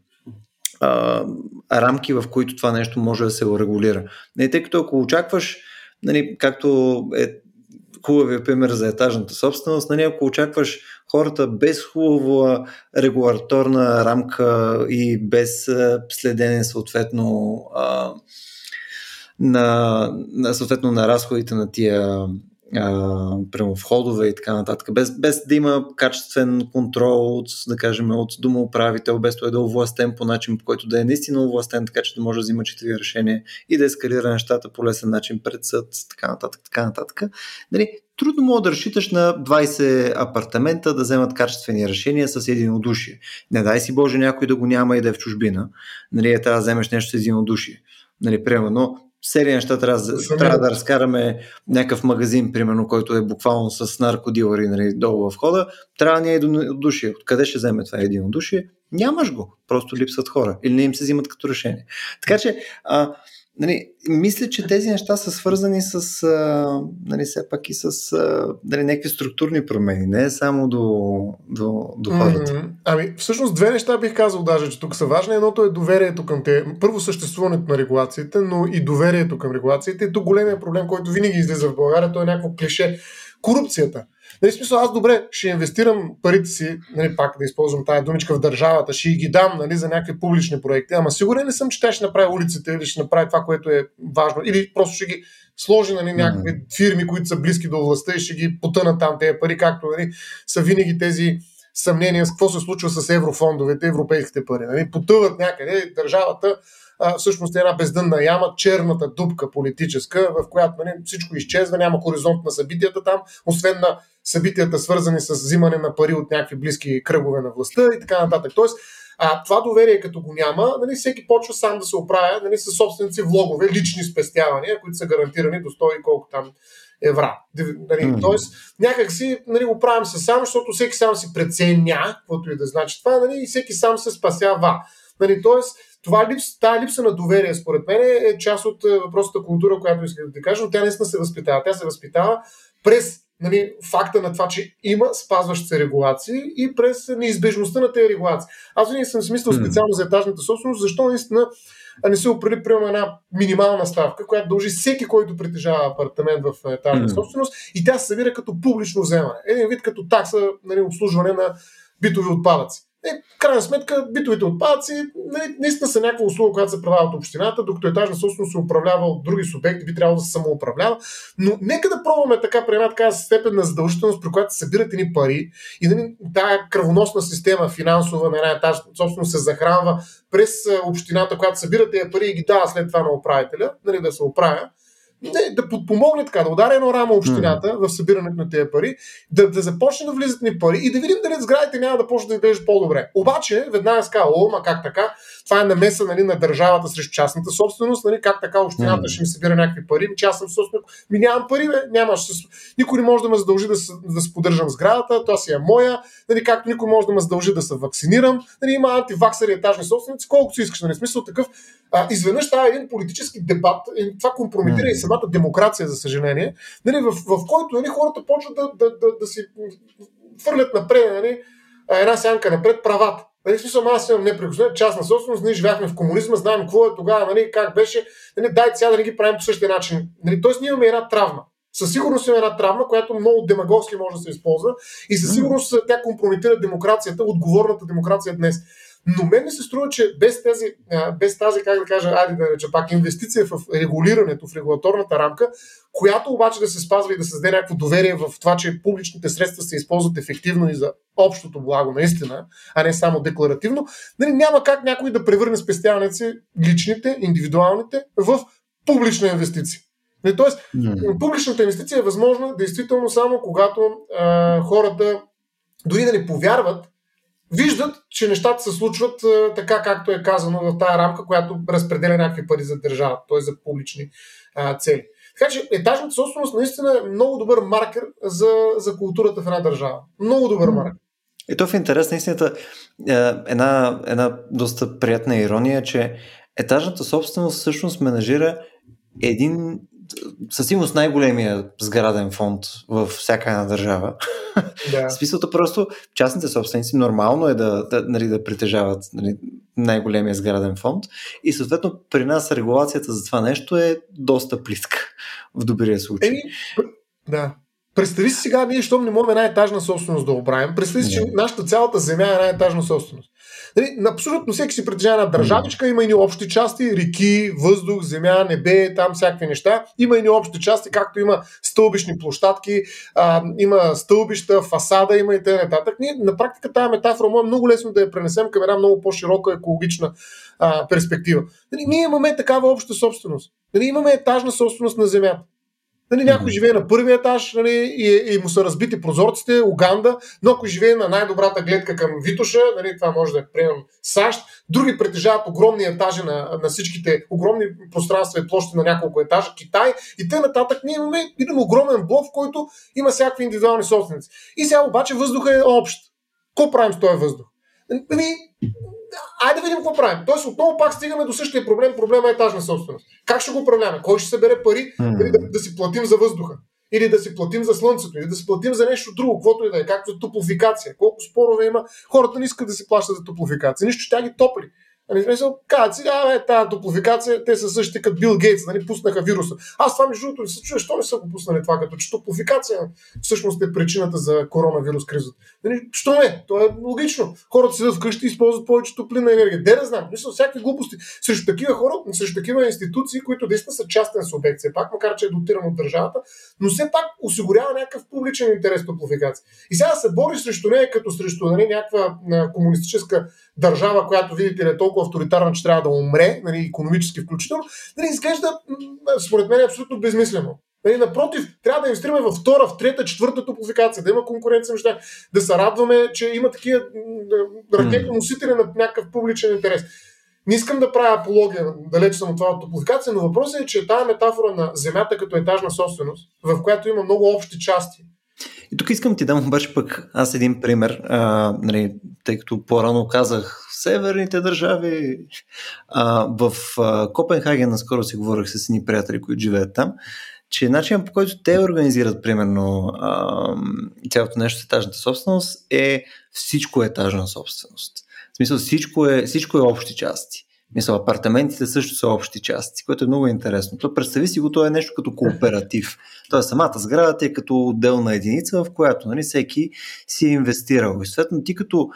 а, рамки, в които това нещо може да се регулира. Не, тъй като ако очакваш, нали, както е хубавия пример за етажната собственост, нали, ако очакваш хората без хубава регулаторна рамка и без следене съответно на, на, съответно на разходите на тия прямо входове и така нататък, без, без да има качествен контрол от, да кажем, от домоуправител, без той да е овластен по начин, по който да е наистина овластен, така че да може да взима четири решения и да ескалира нещата по лесен начин пред съд, така нататък, така нататък. Нали, трудно мога да разчиташ на 20 апартамента да вземат качествени решения с единодушие. Не дай си Боже някой да го няма и да е в чужбина. Нали, е, трябва да вземеш нещо с единодушие. Нали, примерно, серия неща трябва, да, трябва да разкараме някакъв магазин, примерно, който е буквално с наркодилъри нали, долу в хода, трябва ни е единодушие. Откъде ще вземе това единодушие? Нямаш го. Просто липсват хора. Или не им се взимат като решение. Така че, а, Нали, мисля, че тези неща са свързани с, а, нали, все пак и с а, нали, някакви структурни промени, не само до, до, до хората. Mm-hmm. Ами, всъщност две неща бих казал даже, че тук са важни. Едното е доверието към те. Първо съществуването на регулациите, но и доверието към регулациите. И тук големия проблем, който винаги излиза в България, то е някакво клише. Корупцията. Нали, смисъл, аз добре ще инвестирам парите си, нали, пак да използвам тази думичка в държавата, ще ги дам нали, за някакви публични проекти, ама сигурен не съм, че тя ще направи улиците или ще направи това, което е важно, или просто ще ги сложи нали, някакви фирми, които са близки до властта и ще ги потънат там тези пари, както нали, са винаги тези съмнения с какво се случва с еврофондовете, европейските пари. Нали, потъват някъде, държавата а, всъщност е една бездънна яма, черната дупка политическа, в която нали, всичко изчезва, няма хоризонт на събитията там, освен на събитията свързани с взимане на пари от някакви близки кръгове на властта и така нататък. Тоест, а, това доверие като го няма, нали, всеки почва сам да се оправя нали, с собственици влогове, лични спестявания, които са гарантирани до 100 и колко там евра. Нали, mm. Тоест, някак си нали, го правим се сам, защото всеки сам си преценя, каквото и да значи това, нали, и всеки сам се спасява. Нали, тоест, това липс, тая липса на доверие, според мен, е част от е, въпросната култура, която исках да ти кажа, но тя наистина се възпитава. Тя се възпитава през нали, факта на това, че има спазващи се регулации и през неизбежността на тези регулации. Аз винаги съм смислил специално за етажната собственост, защо наистина не се определи приема една минимална ставка, която дължи всеки, който притежава апартамент в етажна mm. собственост и тя се събира като публично вземане. Един вид като такса нали, обслужване на битови отпадъци. Е, крайна сметка, битовите отпадъци нали, наистина са някаква услуга, която се предлага от общината, докато етажна собственост се управлява от други субекти, би трябвало да се самоуправлява. Но нека да пробваме така при една така степен на задължителност, при която се събират ни пари и нали, тази кръвоносна система финансова на една етажна собственост се захранва през общината, която събира тези пари и ги дава след това на управителя, нали, да се оправя не, да подпомогне така, да удари едно рамо общината mm. в събирането на тези пари, да, да започне да влизат ни пари и да видим дали сградите няма да почне да изглеждат по-добре. Обаче, веднага ска, о, ма как така? Това е намеса нали, на държавата срещу частната собственост, нали, как така общината mm. ще ми събира някакви пари, аз съм собственик. Ми нямам пари, бе, нямаш. Никой не може да ме задължи да, да сподържам сградата, то си е моя, нали, както никой може да ме задължи да се вакцинирам. Нали, има антиваксари етажни собственици, колкото си искаш. Нали, смисъл такъв. А, изведнъж става един политически дебат, и това компрометира mm. и самата демокрация, за съжаление, нали, в, в който нали, хората почват да, да, да, да си фърлят напред нали, една сянка напред правата. Нали, смисъл, аз имам неприкосновена частна собственост, ние живяхме в комунизма, знаем какво е тогава, нали, как беше, нали, дайте сега да не ги правим по същия начин. Нали, тоест ние имаме една травма. Със сигурност има една травма, която много демагогски може да се използва и със сигурност тя компрометира демокрацията, отговорната демокрация днес. Но мен ми се струва, че без, тези, без тази, как да кажа, айде да реча пак, инвестиция в регулирането, в регулаторната рамка, която обаче да се спазва и да създаде някакво доверие в това, че публичните средства се използват ефективно и за общото благо, наистина, а не само декларативно, нали, няма как някой да превърне спестяването си, личните, индивидуалните, в публична инвестиция. Нали, тоест, mm. публичната инвестиция е възможна действително само когато а, хората дори да не повярват виждат, че нещата се случват а, така, както е казано в тази рамка, която разпределя някакви пари за държавата, т.е. за публични а, цели. Така че етажната собственост наистина е много добър маркер за, за културата в една държава. Много добър маркер. И то в интерес на истината е, една, една доста приятна ирония, че етажната собственост всъщност менажира един със сигурност най-големия сграден фонд във всяка една държава. Да. Смисълта просто частните собственици нормално е да, да, нали, да притежават нали, най-големия сграден фонд и съответно при нас регулацията за това нещо е доста плитка в добрия случай. Еми, да. Представи си сега, ние, щом не можем една етажна собственост да оправим, представи си, че нашата цялата земя е една етажна собственост. Нали, абсолютно всеки си притежава една държавичка, има и ни общи части, реки, въздух, земя, небе, там всякакви неща. Има и ни общи части, както има стълбищни площадки, а, има стълбища, фасада, има и т.н. Ние на практика тази метафора може много лесно да я пренесем към една много по-широка екологична а, перспектива. Нали, ние имаме такава обща собственост. Нали, имаме етажна собственост на земята. Нали, някой живее на първия етаж нали, и, и му са разбити прозорците, Уганда, но ако живее на най-добрата гледка към Витоша, нали, това може да е приемам САЩ, други притежават огромни етажи на, на всичките, огромни пространства и площи на няколко етажа, Китай и те нататък ние имаме един огромен блок, в който има всякакви индивидуални собственици. И сега обаче въздуха е общ. Какво правим с този въздух? Ами, айде да видим какво правим. Тоест отново пак стигаме до същия проблем. Проблема е етажна собственост. Как ще го управляваме? Кой ще събере пари mm. да, да си платим за въздуха? Или да си платим за слънцето, или да си платим за нещо друго, каквото и да е, както за топлофикация. Колко спорове има, хората не искат да си плащат за топлофикация. Нищо, тя ги топли. Нали, смисъл, казват си, а, тази топлофикация, те са същите като Бил Гейтс, нали, пуснаха вируса. Аз това между другото се чуя, що не са го пуснали това, като че топлофикация всъщност е причината за коронавирус кризата. Нали, що не? То е логично. Хората седят вкъщи и използват повече топлина енергия. Де да знам? Мисля, всякакви глупости. Срещу такива хора, срещу такива институции, които действително са частен субект, все пак, макар че е дотиран от държавата, но все пак осигурява някакъв публичен интерес топлофикация. И сега се бори срещу нея като срещу нали, някаква комунистическа държава, която видите ли е толкова авторитарна, че трябва да умре, нали, економически включително, нали, изглежда, според мен, е абсолютно безмислено. Нали, напротив, трябва да инвестираме във втора, в трета, четвърта топлофикация, да има конкуренция между да се радваме, че има такива ракетоносители на някакъв публичен интерес. Не искам да правя апология, далеч съм от това от топлофикация, но въпросът е, че тази метафора на земята като етажна собственост, в която има много общи части, и тук искам ти дам обаче пък аз един пример, а, нали, тъй като по-рано казах северните държави. А, в а, Копенхаген наскоро си говорих с едни приятели, които живеят там, че начинът по който те организират примерно а, цялото нещо с етажната собственост е всичко е етажна собственост. В смисъл всичко е, всичко е общи части. Мисля, апартаментите също са общи части, което е много интересно. То представи си го, то е нещо като кооператив. Тоест самата сграда е като отделна единица, в която нали, всеки си е инвестирал. И съответно ти като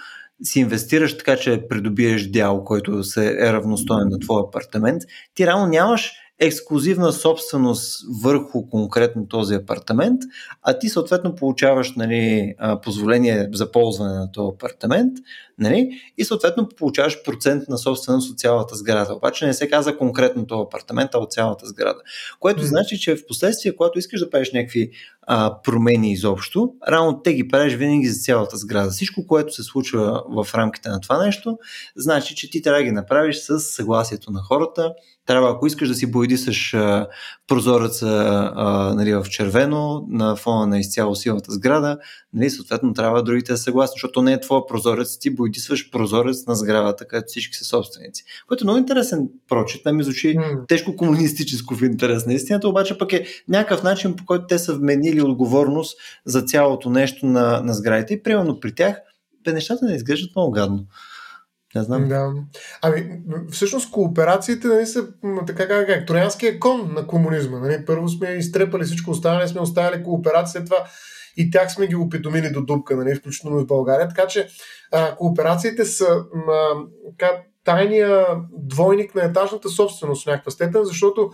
си инвестираш така, че придобиеш дял, който се е равностоен на твой апартамент, ти реално нямаш ексклюзивна собственост върху конкретно този апартамент, а ти съответно получаваш нали, позволение за ползване на този апартамент нали, и съответно получаваш процент на собственост от цялата сграда. Обаче не се каза конкретно този апартамент, а от цялата сграда. Което mm. значи, че в последствие, когато искаш да правиш някакви а, промени изобщо, рано те ги правиш винаги за цялата сграда. Всичко, което се случва в рамките на това нещо, значи, че ти трябва да ги направиш с съгласието на хората. Трябва, ако искаш да си боядисаш прозореца а, нали, в червено на фона на изцяло силната сграда, нали, съответно трябва другите да съгласни, защото не е твоя прозорец, ти боядисваш прозорец на сградата, където всички са собственици. Което е много интересен прочит, ми звучи mm. тежко комунистическо в интерес на истината, обаче пък е някакъв начин, по който те са вменили отговорност за цялото нещо на, на сградите и примерно при тях бе, нещата не изглеждат много гадно. Не знам. Да. Ами, всъщност кооперациите нали, са така как, как троянския кон на комунизма. Нали. Първо сме изтрепали всичко останали, сме оставили кооперация, това и тях сме ги опитомили до дупка, нали, включително и в България. Така че а, кооперациите са а, така, тайния двойник на етажната собственост в някаква степен, защото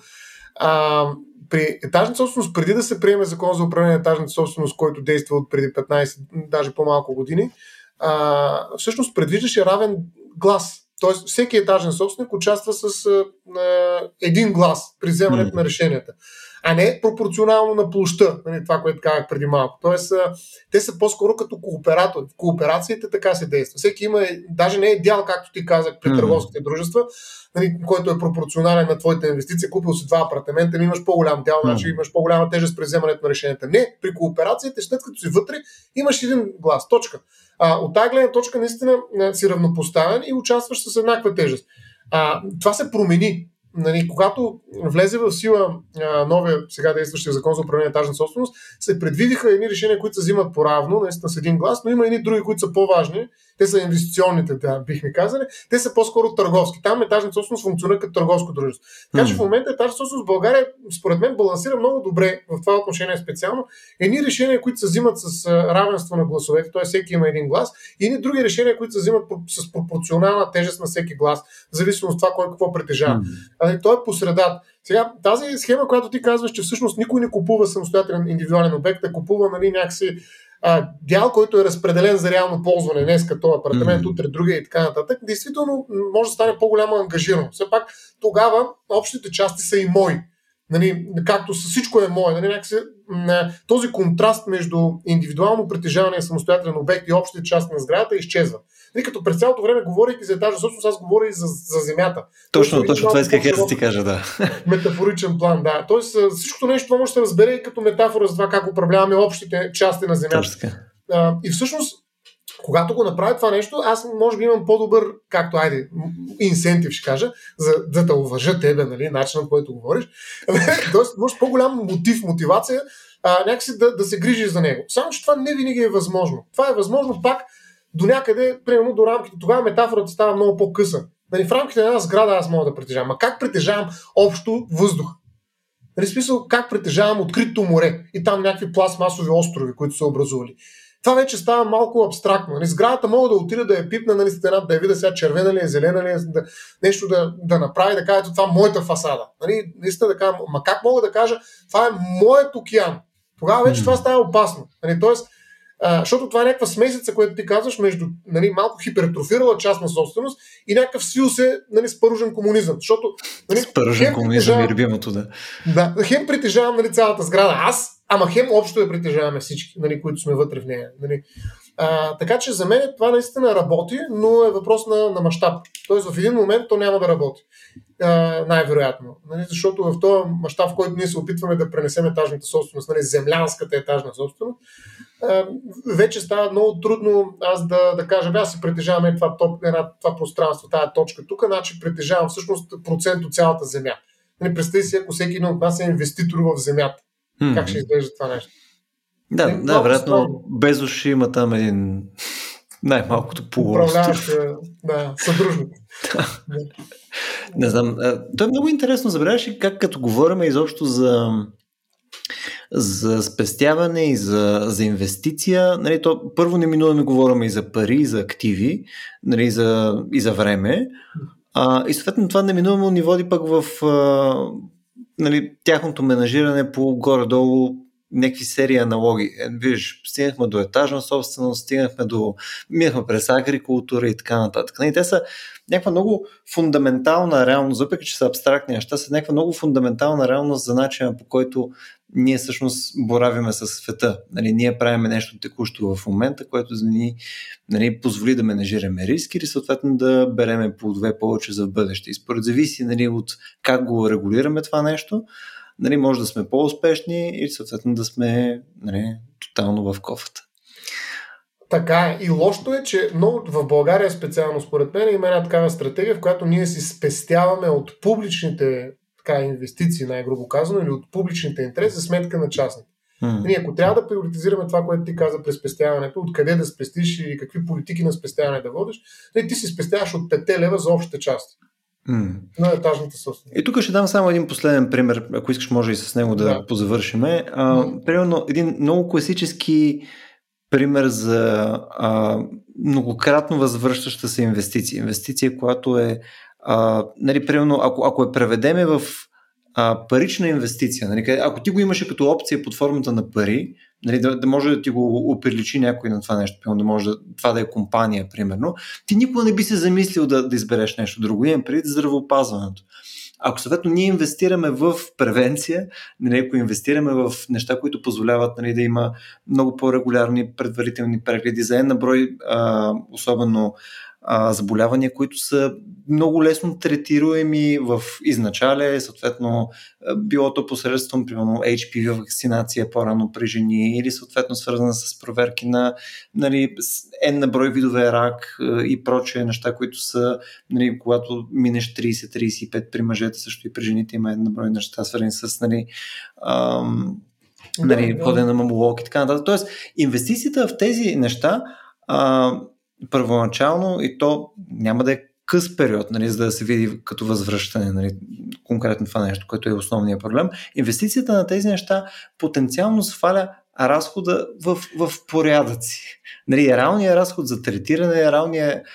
а, при етажната собственост, преди да се приеме закон за управление на етажната собственост, който действа от преди 15, даже по-малко години, а, всъщност предвиждаше равен глас. Тоест, всеки етажен собственик участва с а, един глас при вземането mm. на решенията. А не пропорционално на площа, нали, това, което казах преди малко. Тоест, те са по-скоро като кооператори. В кооперациите така се действа. Всеки има, даже не е дял, както ти казах, при търговските дружества, нали, който е пропорционален на твоите инвестиции, купил си два апартамента, ми имаш по-голям дял, значи имаш по-голяма тежест при вземането на решенията. Не, при кооперациите, след като си вътре, имаш един глас. Точка. А, от тази гледна точка наистина си равнопоставен и участваш с еднаква тежест. А, това се промени нали, когато влезе в сила а, новия сега действащия закон за управление на етажна собственост, се предвидиха едни решения, които се взимат по-равно, наистина с един глас, но има едни други, които са по-важни. Те са инвестиционните, да, бихме казали. Те са по-скоро търговски. Там етажна собственост функционира като търговско дружество. Така че в момента етажна собственост в България, според мен, балансира много добре в това отношение специално. Едни решения, които се взимат с равенство на гласовете, т.е. всеки има един глас, и едни други решения, които се взимат с пропорционална тежест на всеки глас, в зависимост от това кой какво притежава. Ами, той е по средата. Сега, тази схема, която ти казваш, че всъщност никой не купува самостоятелен индивидуален обект, а купува нали, някакси а, дял, който е разпределен за реално ползване днес като апартамент, mm-hmm. утре другия и така нататък, действително може да стане по-голяма ангажираност. Все пак тогава общите части са и мои. Нали, както всичко е мое. Нали, някакси, този контраст между индивидуално притежаване и самостоятелен обект и общите части на сградата изчезва. Нали, като през цялото време, говорейки за етажа собственост, аз говоря и за, за земята. Точно, Тоест, точно това исках да ти кажа, да. Метафоричен план, да. Тоест, всичкото нещо това може да се разбере и като метафора за това как управляваме общите части на земята. А, и всъщност, когато го направя това нещо, аз може би имам по-добър, както айде, инсентив ще кажа, за, да уважа тебе, нали, начинът, който говориш. Тоест, може по-голям мотив, мотивация, а, някакси да, да се грижи за него. Само, че това не винаги е възможно. Това е възможно пак до някъде, примерно до рамките. Тогава метафората става много по-къса. Нали, в рамките на една сграда аз мога да притежавам. А как притежавам общо въздух? Нали, смисъл, как притежавам открито море и там някакви пластмасови острови, които са образували. Това вече става малко абстрактно. Нали, сградата мога да отида да я пипна нали, стената, да я видя сега червена ли е, зелена ли е, да, нещо да, да направи, да кажа, това е моята фасада. Нали, наистина да кажа, ма как мога да кажа, това е моят океан. Тогава вече mm. това става опасно. Нали, тоест, а, защото това е някаква смесица, която ти казваш, между нали, малко хипертрофирала част на собственост и някакъв свил се нали, спаружен комунизъм. Защото, нали, спаружен комунизъм е любимото, да. Да, хем притежавам нали, цялата сграда аз, ама хем общо я притежаваме всички, нали, които сме вътре в нея. Нали. А, така че за мен това наистина работи, но е въпрос на, на мащаб. Тоест в един момент то няма да работи. А, най-вероятно. Нали, защото в този мащаб, в който ние се опитваме да пренесем етажната собственост, нали, землянската етажна собственост, вече става много трудно аз да, да кажа, аз си притежаваме това, топ, това пространство, тази точка тук, значи притежавам всъщност процент от цялата земя. Нали, представи си, ако всеки един от нас е инвеститор в земята. Mm-hmm. Как ще изглежда това нещо? Да, не, да, вероятно без уши има там един най-малкото полуостров. да, съдружник. не знам. То е много интересно, забравяш ли как като говорим изобщо за за спестяване и за, за инвестиция, нали, то първо неминуемо говорим и за пари, и за активи, нали, за, и за време. А, и съответно това неминуемо ни води пък в а, нали, тяхното менажиране по горе-долу някакви серии аналоги. Е, виж, стигнахме до етажна собственост, стигнахме до... минахме през агрикултура и така нататък. И те са някаква много фундаментална реалност, въпреки че са абстрактни неща, са някаква много фундаментална реалност за начина по който ние всъщност боравиме с света. Нали, ние правиме нещо текущо в момента, което ни нали, позволи да менежираме риски или съответно да береме плодове повече за в бъдеще. И според зависи нали, от как го регулираме това нещо, нали, може да сме по-успешни или съответно да сме нали, тотално в кофата. Така е. И лошото е, че много, в България специално според мен има една такава стратегия, в която ние си спестяваме от публичните така, инвестиции, най-грубо казано, или от публичните интереси за сметка на частните. Mm. Ние, ако трябва да приоритизираме това, което ти каза през спестяването, откъде да спестиш и какви политики на спестяване да водиш, ти си спестяваш от 5 лева за общите части. Mm. На етажната собственост. И тук ще дам само един последен пример, ако искаш може и с него да, да. позавършиме. А, mm. Примерно един много класически пример за а, многократно възвръщаща се инвестиция. Инвестиция, която е, а, нали, примерно, ако, ако е преведеме в а, парична инвестиция, нали, ако ти го имаше като опция под формата на пари, нали, да, да може да ти го оприличи някой на това нещо, да може да, това да е компания, примерно, ти никога не би се замислил да, да избереш нещо друго. Имам преди здравеопазването. Ако съответно ние инвестираме в превенция, нали, ако инвестираме в неща, които позволяват нали, да има много по-регулярни предварителни прегледи за една брой, а, особено а, заболявания, които са много лесно третируеми в изначале, съответно било то посредством, примерно, HPV вакцинация по-рано при жени или съответно свързана с проверки на нали, N на брой видове рак и прочие неща, които са, нали, когато минеш 30-35 при мъжете, също и при жените има N на брой неща, свързани с нали, ам, нали, да, ходене на мамолог и така нататък. Тоест, инвестицията в тези неща а, първоначално и то няма да е къс период, нали, за да се види като възвръщане, нали, конкретно това нещо, което е основният проблем. Инвестицията на тези неща потенциално сваля разхода в, в порядъци. Нали, реалният разход за третиране, реалният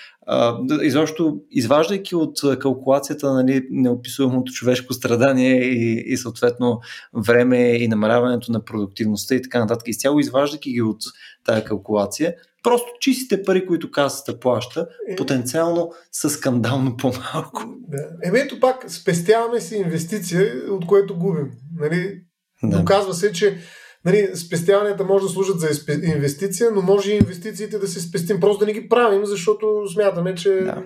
изобщо изваждайки от калкулацията нали, неописуемото човешко страдание и, и съответно време и намаляването на продуктивността и така нататък, изцяло изваждайки ги от тази калкулация, Просто чистите пари, които касата плаща, е... потенциално са скандално по-малко. Да. Еми ето пак, спестяваме си инвестиция, от което губим. Нали? Да. Доказва се, че нали, спестяванията може да служат за инвестиция, но може и инвестициите да се спестим. Просто да не ги правим, защото смятаме, че да.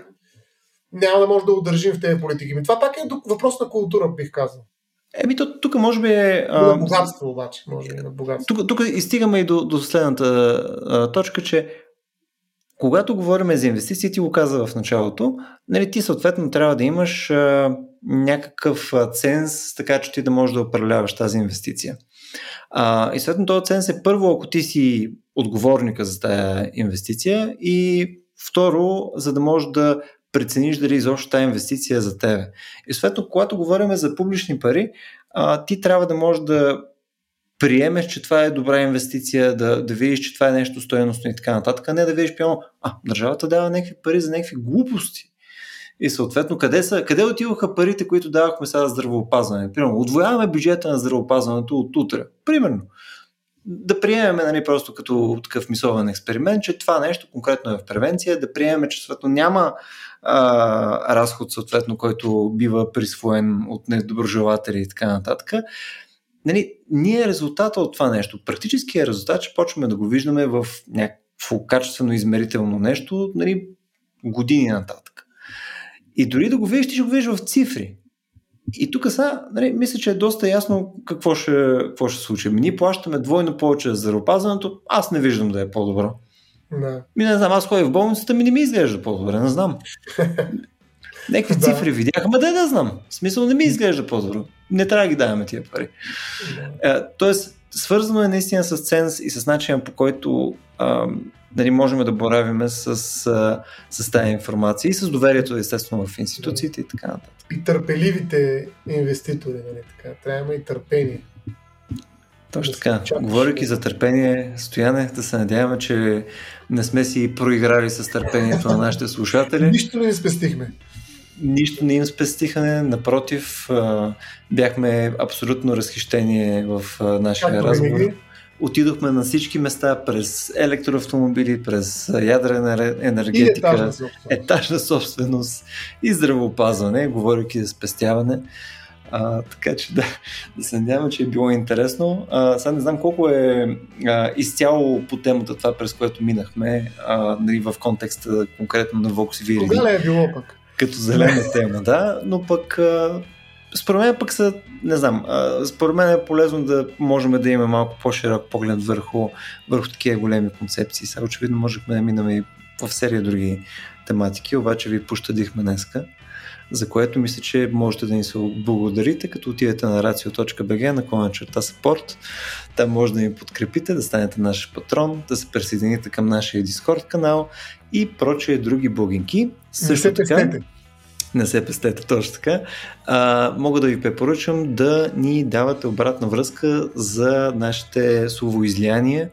няма да може да удържим в тези политики. това пак е въпрос на култура, бих казал. Еми, то, тук може би е... А, богатство обаче, може би на богатство. Тук, тук изстигаме и до, до следната а, точка, че когато говорим за инвестиции, ти го каза в началото, нали, ти съответно трябва да имаш а, някакъв ценз, така че ти да можеш да управляваш тази инвестиция. А, и съответно този ценз е първо, ако ти си отговорника за тази инвестиция и второ, за да можеш да прецениш дали изобщо тази инвестиция е за тебе. И съответно, когато говорим за публични пари, а, ти трябва да можеш да приемеш, че това е добра инвестиция, да, да видиш, че това е нещо стоеностно и така нататък, а не да видиш, пиано, а, държавата дава някакви пари за някакви глупости. И съответно, къде, са, къде отиваха парите, които давахме сега за здравеопазване? Примерно, отвояваме бюджета на здравеопазването от утре. Примерно. Да приемем нали, просто като такъв мисловен експеримент, че това нещо конкретно е в превенция, да приемем, че съответно няма а, разход, съответно, който бива присвоен от недоброжелатели и така нататък. Нали, ние резултата от това нещо, практическия резултат, че почваме да го виждаме в някакво качествено измерително нещо нали, години нататък. И дори да го видиш, ти ще го видиш в цифри. И тук сега, нали, мисля, че е доста ясно какво ще, какво ще случи. Ние плащаме двойно повече за здравеопазването, аз не виждам да е по-добро. Да. Ми не знам, аз ходя в болницата, ми не ми изглежда по-добре, не знам. Някакви да. цифри видях, ама да, да знам. В смисъл не ми изглежда по-добре. Не трябва да ги даваме тия пари. Да. Е, тоест, свързано е наистина с ценз и с начина по който а, нали, можем да боравиме с, а, с тази информация и с доверието, естествено, в институциите и така нататък. И търпеливите инвеститори, нали, така. Трябва и търпение. Точно така. Говорейки за търпение, Стояне, да се надяваме, че не сме си проиграли с търпението на нашите слушатели. Нищо не спестихме. Нищо не им спестихане, напротив, бяхме абсолютно разхищени в нашия разговор. Отидохме на всички места през електроавтомобили, през ядрена енергетика, етажна собственост. етажна собственост и здравеопазване, говоряки за спестяване. А, така че да, да се надяваме, че е било интересно. А, сега не знам колко е а, изцяло по темата това, през което минахме, а, нали, в контекста конкретно на Vox Viri. Кога е било пък? Като зелена тема, да, но пък а, според мен пък са, не знам, а, според мен е полезно да можем да имаме малко по-широк поглед върху, върху такива големи концепции. Сега очевидно можехме да минем и в серия други тематики, обаче ви пощадихме днеска за което мисля, че можете да ни се благодарите, като отидете на racio.bg на клона черта support. Там може да ни подкрепите, да станете наш патрон, да се присъедините към нашия Discord канал и прочие други блогинки. Също не така, пестете. Не се пестете, точно така. А, мога да ви препоръчам да ни давате обратна връзка за нашите словоизлияния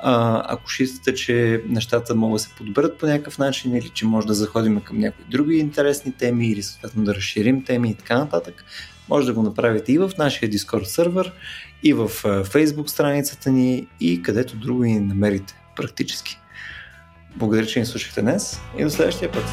а, ако считате, че нещата могат да се подобрят по някакъв начин или че може да заходим към някои други интересни теми или съответно да разширим теми и така нататък, може да го направите и в нашия Discord сервер, и в Facebook страницата ни, и където друго ни намерите практически. Благодаря, че ни слушахте днес и до следващия път.